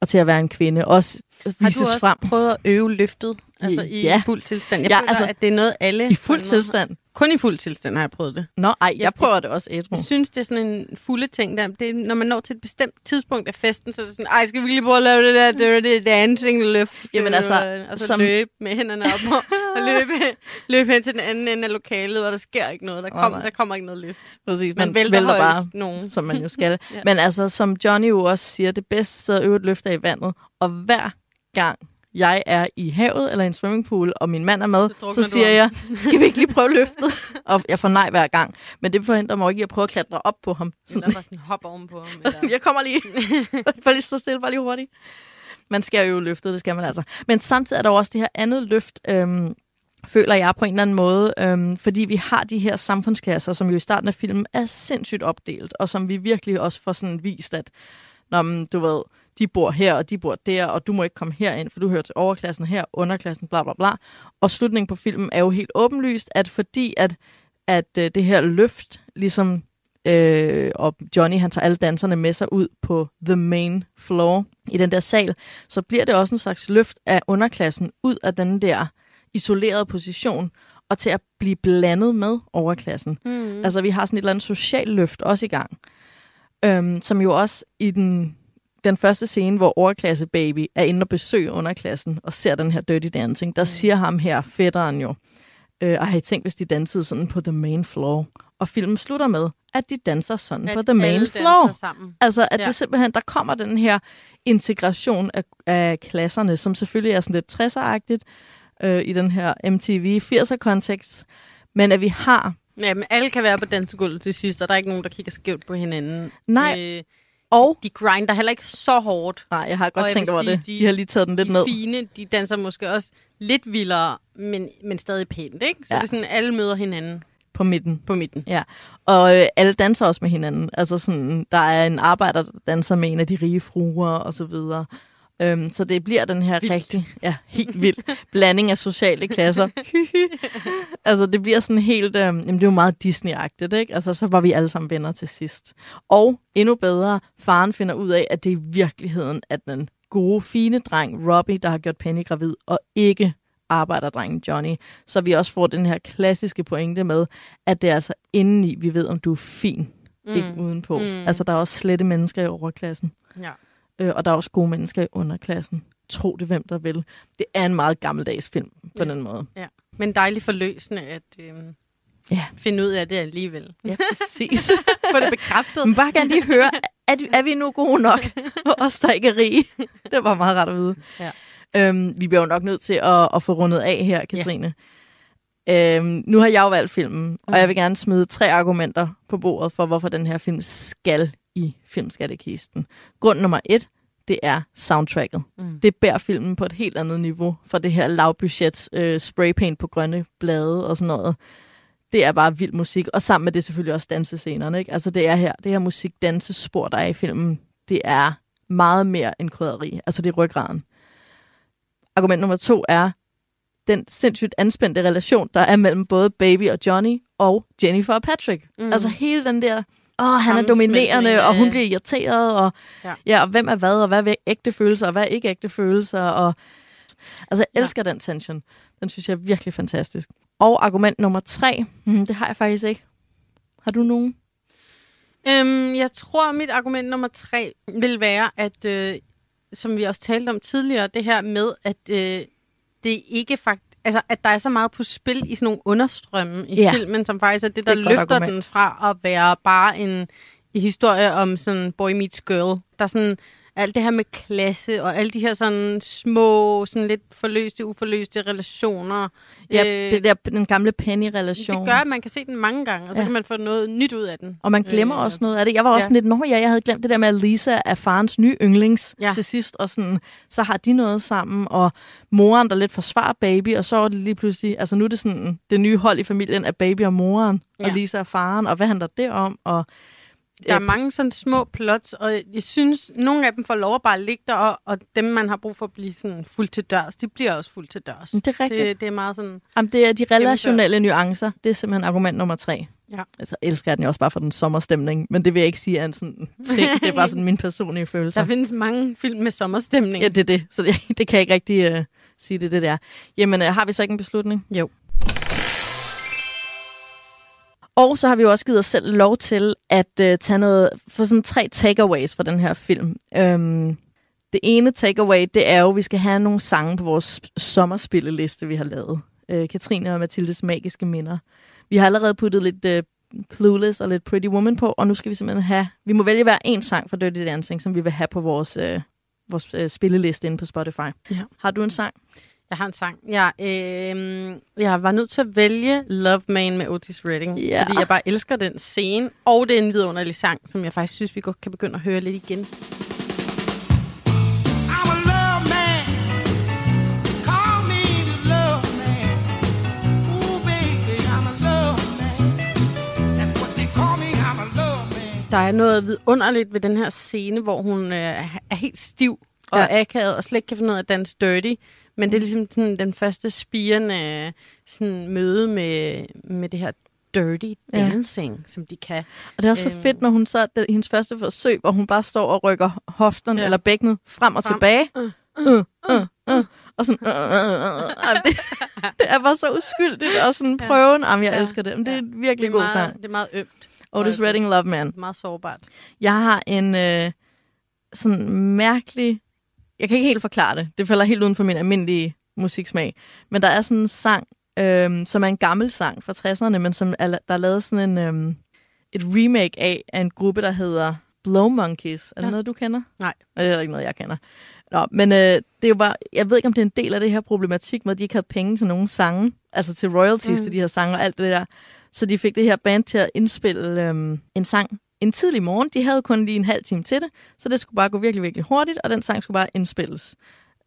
Og til at være en kvinde. Også Har vises du også frem prøvet at øve løftet? Altså i Ja. fuld tilstand? Jeg Ja, føler, altså, at det er noget, alle... i fuld tilstand. Kun i fuld tilstand har jeg prøvet det. Nå, ej, Jeg- jeg prøver det også ædru. Jeg synes, det er sådan en fulde ting. Der. Det er, når man når til et bestemt tidspunkt af festen, så er det sådan, ej, skal vi lige prøve at lave det der dirty dancing løft? Jamen altså, og så som- løbe med hænderne op og, og løbe, løbe hen til den anden ende af lokalet, hvor der sker ikke noget. Der, kom, nej. der kommer ikke noget løft. Præcis, Man, man, vælter, vælter bare, nogen. som man jo skal. Ja. Men altså, som Johnny jo også siger, det bedste sted at øve et løft er i vandet. Og hver gang jeg er i havet eller i en swimmingpool, og min mand er med, Så så, så siger jeg, skal vi ikke lige prøve løftet? og jeg får nej hver gang. Men det forhindrer mig ikke i at prøve at klatre op på ham. Sådan. Der var sådan hop ovenpå ham. Eller... jeg kommer lige. Bare lige stå stille, bare lige hurtigt. Man skal jo løftet, det skal man altså. Men samtidig er der jo også det her andet løft, øhm, føler jeg på en eller anden måde, øhm, fordi vi har de her samfundsklasser, som jo i starten af filmen er sindssygt opdelt, og som vi virkelig også får sådan vist, at når man, du ved, de bor her, og de bor der, og du må ikke komme herind, for du hører til overklassen her, underklassen, bla bla bla. Og slutningen på filmen er jo helt åbenlyst, at fordi at, at øh, det her løft ligesom øh, og Johnny han tager alle danserne med sig ud på the main floor i den der sal, så bliver det også en slags løft af underklassen ud af den der isolerede position og til at blive blandet med overklassen. Mm. Altså vi har sådan et eller andet socialt løft også i gang, øhm, som jo også i den den første scene, hvor overklasse baby er inde og besøger underklassen og ser den her Dirty Dancing, der siger ham her, fætteren jo, øh, og har I tænkt, hvis de dansede sådan på the main floor? Og filmen slutter med, at de danser sådan At på the main floor. sammen. Altså, at Ja. det simpelthen, der kommer den her integration af, af klasserne, som selvfølgelig er sådan lidt 60'er-agtigt øh, i den her MTV 80'er-kontekst, men at vi har, Ja, men alle kan være på dansegulvet til sidst, og der er ikke nogen, der kigger skævt på hinanden. Nej. Øh, og, de grinder heller ikke så hårdt. nej, jeg har Og godt jeg tænkt over sige, det, de- de har lige taget den lidt de ned. fine, de danser måske også lidt vildere, men, men stadig pænt, ikke? Så ja. det er sådan, alle møder hinanden på midten. på midten. Ja, og øh, alle danser også med hinanden. Altså sådan, der er en arbejder, der danser med en af de rige fruer og så videre. Øhm, så det bliver den her Vildt. rigtig, ja, helt vild blanding af sociale klasser. altså det bliver sådan helt, øhm, jamen det er jo meget Disney-agtigt, ikke? Altså så var vi alle sammen venner til sidst. Og endnu bedre, faren finder ud af, at det i virkeligheden er den gode, fine dreng Robbie, der har gjort Penny gravid, og ikke arbejderdrengen Johnny. Så vi også får den her klassiske pointe med, at det er altså indeni, vi ved, om du er fin, mm. ikke udenpå. Mm. Mm. Altså, der er også slette mennesker i overklassen, Ja. Øh, og der er også gode mennesker i underklassen. Tro det, hvem der vil. Det er en meget gammeldags film på Ja. den måde. ja. Men dejligt forløsende at øhm, Ja, finde ud af det alligevel. ja præcis. Få det bekræftet. Men bare gerne lige høre, er, er vi nu gode nok? Og os, der ikke er rige. Det var meget rart at vide. Ja. Øhm, vi bliver jo nok nødt til at, at få rundet af her, Katrine. Ja. Øhm, nu har jeg jo valgt filmen, mm. og jeg vil gerne smide tre argumenter på bordet for, hvorfor den her film skal i filmskattekisten. Grund nummer et, det er soundtracket. Mm. Det bærer filmen på et helt andet niveau fra det her lavbudget øh, spraypaint på grønne blade og sådan noget. Det er bare vild musik, og sammen med det selvfølgelig også dansescenerne. Ikke? Altså det er her, det her musik-dansespor, der er i filmen, det er meget mere end krydderi. Altså det er ryggraden. Argument nummer to er den sindssygt anspændte relation, der er mellem både Baby og Johnny og Jennifer og Patrick. Mm. Altså hele den der, åh, han er dominerende, og hun bliver irriteret, og, ja. Ja. Ja, og hvem er hvad, og hvad er ægte følelser, og hvad er ikke ægte følelser. Og, altså, jeg Ja. elsker den tension. Den synes jeg er virkelig fantastisk. Og argument nummer tre, hmm, det har jeg faktisk ikke. Har du nogen? Øhm, jeg tror, mit argument nummer tre vil være, at, øh, som vi også talte om tidligere, det her med, at øh, det ikke faktisk Altså, at der er så meget på spil i sådan nogle understrømme i Ja. filmen, som faktisk er det, der Det er løfter den fra at være bare en, en historie om sådan boy meets girl. Der er sådan alt det her med klasse, og alle de her sådan små, sådan lidt forløste, uforløste relationer. Ja, Øh, det der, den gamle Penny-relation. det gør, at man kan se den mange gange, og så Ja. kan man få noget nyt ud af den. Og man glemmer Øh, også noget af det. Jeg var også ja. lidt, nå ja, jeg havde glemt det der med, at Lisa er farens nye yndlings ja. Til sidst. Og sådan, så har de noget sammen, og moren, der lidt forsvarer baby, og så er det lige pludselig, altså nu er det sådan, det nye hold i familien af baby og moren, ja. og. Lisa er faren, og hvad handler det om? Og, Der er mange sådan små plots, og jeg synes, nogle af dem får lov at bare ligge der, og, og dem, man har brug for at blive sådan fuldt til dørs, de bliver også fuldt til dørs. det er rigtigt. Det, Det, er meget sådan... Jamen, det er de relationelle nuancer. Det er simpelthen argument nummer tre. Ja. Altså, elsker jeg den jo også bare for den sommerstemning, men det vil jeg ikke sige er en sådan ting. Det er bare sådan min personlige følelse. Der findes mange film med sommerstemning. Ja, det er det. Så det, det kan jeg ikke rigtig uh, sige, det, det der. Jamen, uh, har vi så ikke en beslutning? Jo. Og så har vi jo også givet os selv lov til at uh, tage noget, for sådan tre takeaways fra den her film. Um, det ene takeaway, det er jo, at vi skal have nogle sange på vores sommerspilleliste, vi har lavet. Uh, Katrine og Mathildes magiske minder. Vi har allerede puttet lidt uh, Clueless og lidt Pretty Woman på, og nu skal vi simpelthen have, vi må vælge hver en sang fra Dirty Dancing, som vi vil have på vores, uh, vores uh, spilleliste inde på Spotify. Ja. Har du en sang? Jeg har en sang. Jeg, øh, jeg var nødt til at vælge Love Man med Otis Redding, Ja. fordi jeg bare elsker den scene, og det er en vidunderlig sang, som jeg faktisk synes, vi godt kan begynde at høre lidt igen. I'm a love man. Call me the love man. Ooh, baby, I'm a love man. That's what they call me. I'm a love man. Der er noget vidunderligt ved den her scene, hvor hun øh, er helt stiv og ja. akavet, og slet ikke kan finde ud af at danse dirty. Men det er ligesom sådan den første spirende sådan, møde med, med det her dirty dancing, ja. som de kan. Og det er også så Øhm. fedt, når hun så, er hendes første forsøg, hvor hun bare står og rykker hoften Ja. eller bækkenet frem og Frem. tilbage. Uh, uh, uh, og sådan, uh, uh, uh, uh. Det, det er bare så uskyldigt, og sådan Ja. prøven. Jamen, jeg Ja. elsker det. Men det er en virkelig Det er, god meget, sang. det er meget ømt. Otis Redding, Love Man. Meget sårbart. Jeg har en øh, sådan mærkelig... Jeg kan ikke helt forklare det. Det falder helt uden for min almindelige musiksmag. Men der er sådan en sang, øhm, som er en gammel sang fra 60'erne, men som er, der er lavet sådan en, øhm, et remake af, af en gruppe, der hedder Blow Monkeys. Er det Ja. noget, du kender? Nej. Det er ikke noget, jeg kender. Nå, men øh, det er jo bare, jeg ved ikke, om det er en del af det her problematik med, at de ikke havde penge til nogen sange, altså til royalties mm. til de her sange og alt det der. Så de fik det her band til at indspille øhm, en sang en tidlig morgen. De havde kun lige en halv time til det, så det skulle bare gå virkelig, virkelig hurtigt, og den sang skulle bare indspilles.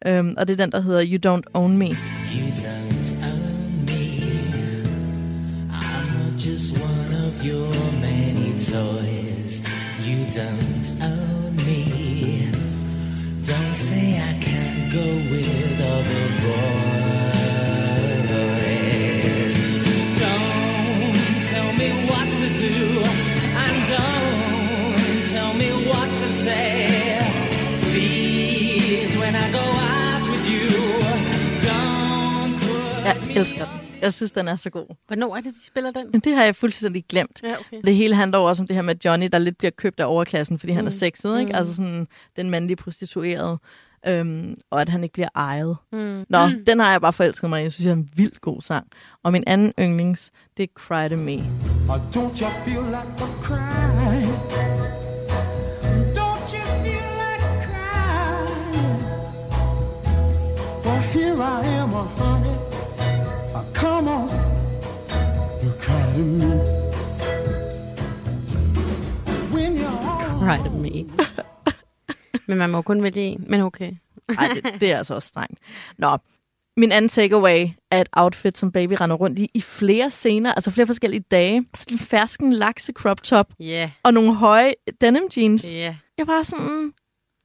Øhm, og det er den, der hedder You Don't Own Me. You don't own me. I'm not just one of your many toys. You don't own me. Don't say I can't go with other elsker den. Jeg synes, den er så god. Hvornår er det, de spiller den? Men det har jeg fuldstændig glemt. Ja, okay. Det hele handler jo også om det her med Johnny, der lidt bliver købt af overklassen, fordi mm. han er Mm. sexet, ikke? Mm. Altså sådan den mandlige prostituerede, øhm, og at han ikke bliver ejet. Mm. Nå, mm. den har jeg bare forelsket mig i. Jeg synes, det er en vildt god sang. Og min anden yndlings, det er Cry to Me. Don't you feel like a crying? Don't you feel like crying? For here I am, to me. When you're of me. Men man må kun vælge en. Men okay. Nej, det, det er altså også strengt. Nå, min anden takeaway er et outfit, som baby render rundt i i flere scener, altså flere forskellige dage. Sådan en fersken lakse crop top. Yeah. og nogle høje denim jeans. Ja. Jeg var sådan,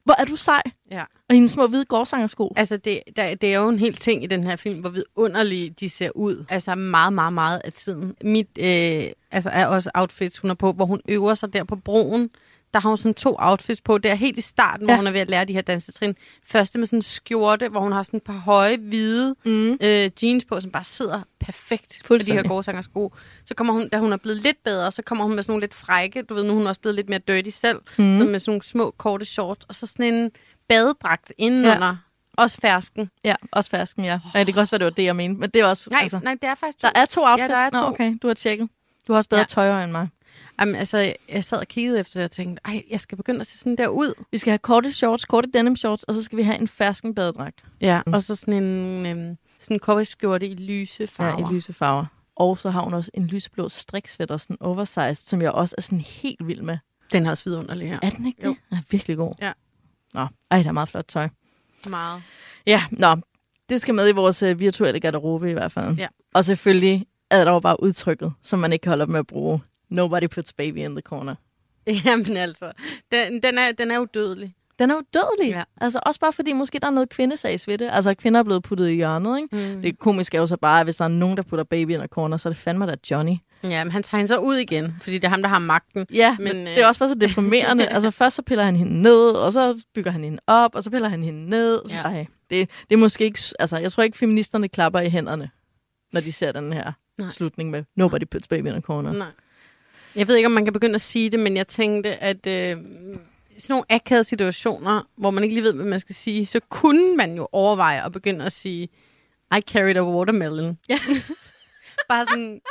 hvor er du sej? Ja. Og hendes små hvide gårdsangersko. Altså, det, der, det er jo en helt ting i den her film, hvor vidunderlige de ser ud. Altså, meget, meget, meget af tiden. Mit øh, altså, er også outfits, hun er på, hvor hun øver sig der på broen. Der har hun sådan to outfits på. Det er helt i starten, ja. Hvor hun er ved at lære de her dansetrin. Første med sådan en skjorte, hvor hun har sådan et par høje, hvide Mm. øh, jeans på, som bare sidder perfekt på de her gårdsangersko. Så kommer hun, da hun er blevet lidt bedre, så kommer hun med sådan nogle lidt frække, du ved, nu er hun også blevet lidt mere dirty selv, mm. så med sådan nogle små, korte shorts, og så sådan en badedragt indenunder. Ja. Også fersken. Ja, også fersken, ja. ja. det kan også være, det var det, jeg mente. Men det er også... Nej, altså, nej, det er faktisk to. der er to outfits? Ja, der er Nå, to. okay, du har tjekket. Du har også bedre Ja. tøjer end mig. Jamen, altså, jeg sad og kiggede efter det og tænkte, ej, jeg skal begynde at se sådan der ud. Vi skal have korte shorts, korte denim shorts, og så skal vi have en fersken badedragt. Ja, mm. og så sådan en øhm, sådan cowboyskjorte i lyse farver. Ja, i lyse farver. Og så har hun også en lyseblå striksvætter, sådan oversized, som jeg også er sådan helt vild med. Den er også vidunderlig her. Er den ikke Jo. det? Den er virkelig god. Ja. Nå, ej, der er meget flot tøj. Meget. Ja, nå, det skal med i vores øh, virtuelle garderobe i hvert fald. Ja. Og selvfølgelig er der jo bare udtrykket, som man ikke kan holde op med at bruge. Nobody puts baby in the corner. Jamen altså, den, den, er, den er udødelig. Den er jo dødelig. Ja. Altså også bare fordi måske der er noget kvindesags ved det. Altså kvinder er blevet puttet i hjørnet, ikke? Mm. Det komiske er jo så bare, at hvis der er nogen, der putter baby in the corner, så er det fandme da Johnny. Ja, men han tager hende så ud igen, fordi det er ham, der har magten. Ja, Men, men, øh, det er også bare så deprimerende. altså først så piller han hende ned, og så bygger han hende op, og så piller han hende ned. Så, Ja. ej, det, det er måske ikke... Altså, jeg tror ikke, feministerne klapper i hænderne, når de ser den her. Nej. slutning med Nobody puts baby in a corner. Nej. Jeg ved ikke, om man kan begynde at sige det, men jeg tænkte, at øh, sådan nogle akavede situationer, hvor man ikke lige ved, hvad man skal sige, så kunne man jo overveje at begynde at sige, I carried a watermelon. Ja. bare sådan,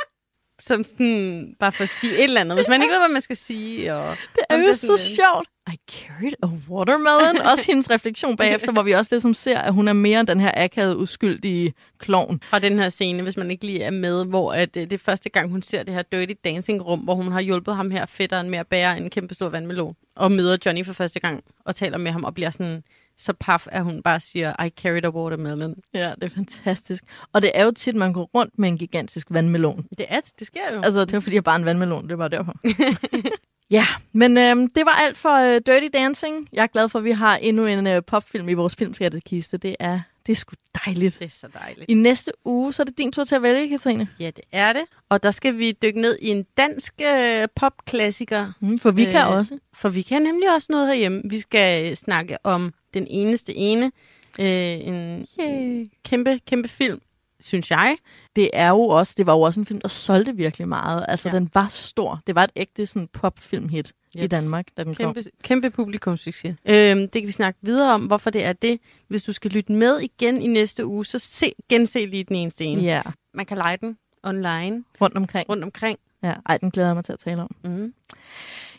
som sådan, bare for at sige et eller andet. Hvis man ikke ved, hvad man skal sige. Og, Det er jo det så sjovt. I carried a watermelon. også hendes refleksion bagefter, hvor vi også ligesom ser, at hun er mere end den her akavede, uskyldige klovn. fra den her scene, hvis man ikke lige er med, hvor at, øh, det er første gang, hun ser det her Dirty Dancing-rum, hvor hun har hjulpet ham her fætteren med at bære en kæmpe stor vandmelon, og møder Johnny for første gang, og taler med ham, og bliver sådan så paf, at hun bare siger, I carried a watermelon. Ja, det er fantastisk. Og det er jo tit, man går rundt med en gigantisk vandmelon. Det, er, det sker jo. Altså, det var fordi, jeg bare en vandmelon. Det var derfor. ja, men øhm, det var alt for øh, Dirty Dancing. Jeg er glad for, at vi har endnu en øh, popfilm i vores filmskattekiste. Det er, det er sgu dejligt. Det er så dejligt. I næste uge, så er det din tur til at vælge, Katrine. Ja, det er det. Og der skal vi dykke ned i en dansk øh, popklassiker, Mm, for vi øh. kan Øh, også. for vi kan nemlig også noget herhjemme. Vi skal øh, snakke om den eneste ene. Øh, en Yay. kæmpe, kæmpe film, synes jeg. det er jo også, det var jo også en film, der solgte virkelig meget. Altså, Ja. den var stor. Det var et ægte sådan popfilmhit i Jeps. Danmark, da den kom. Kæmpe, kæmpe publikumssucces. Øhm, det kan vi snakke videre om, hvorfor det er det. Hvis du skal lytte med igen i næste uge, så se, gense lige den ene scene. Ja, Man kan lege den online rundt omkring. rundt omkring. Ja, ej, den glæder jeg mig til at tale om. Mm.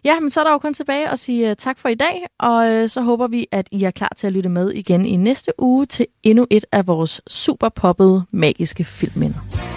Ja, men så er der jo kun tilbage at sige øh, tak for i dag, og øh, så håber vi, at I er klar til at lytte med igen i næste uge til endnu et af vores super poppede magiske filmminder.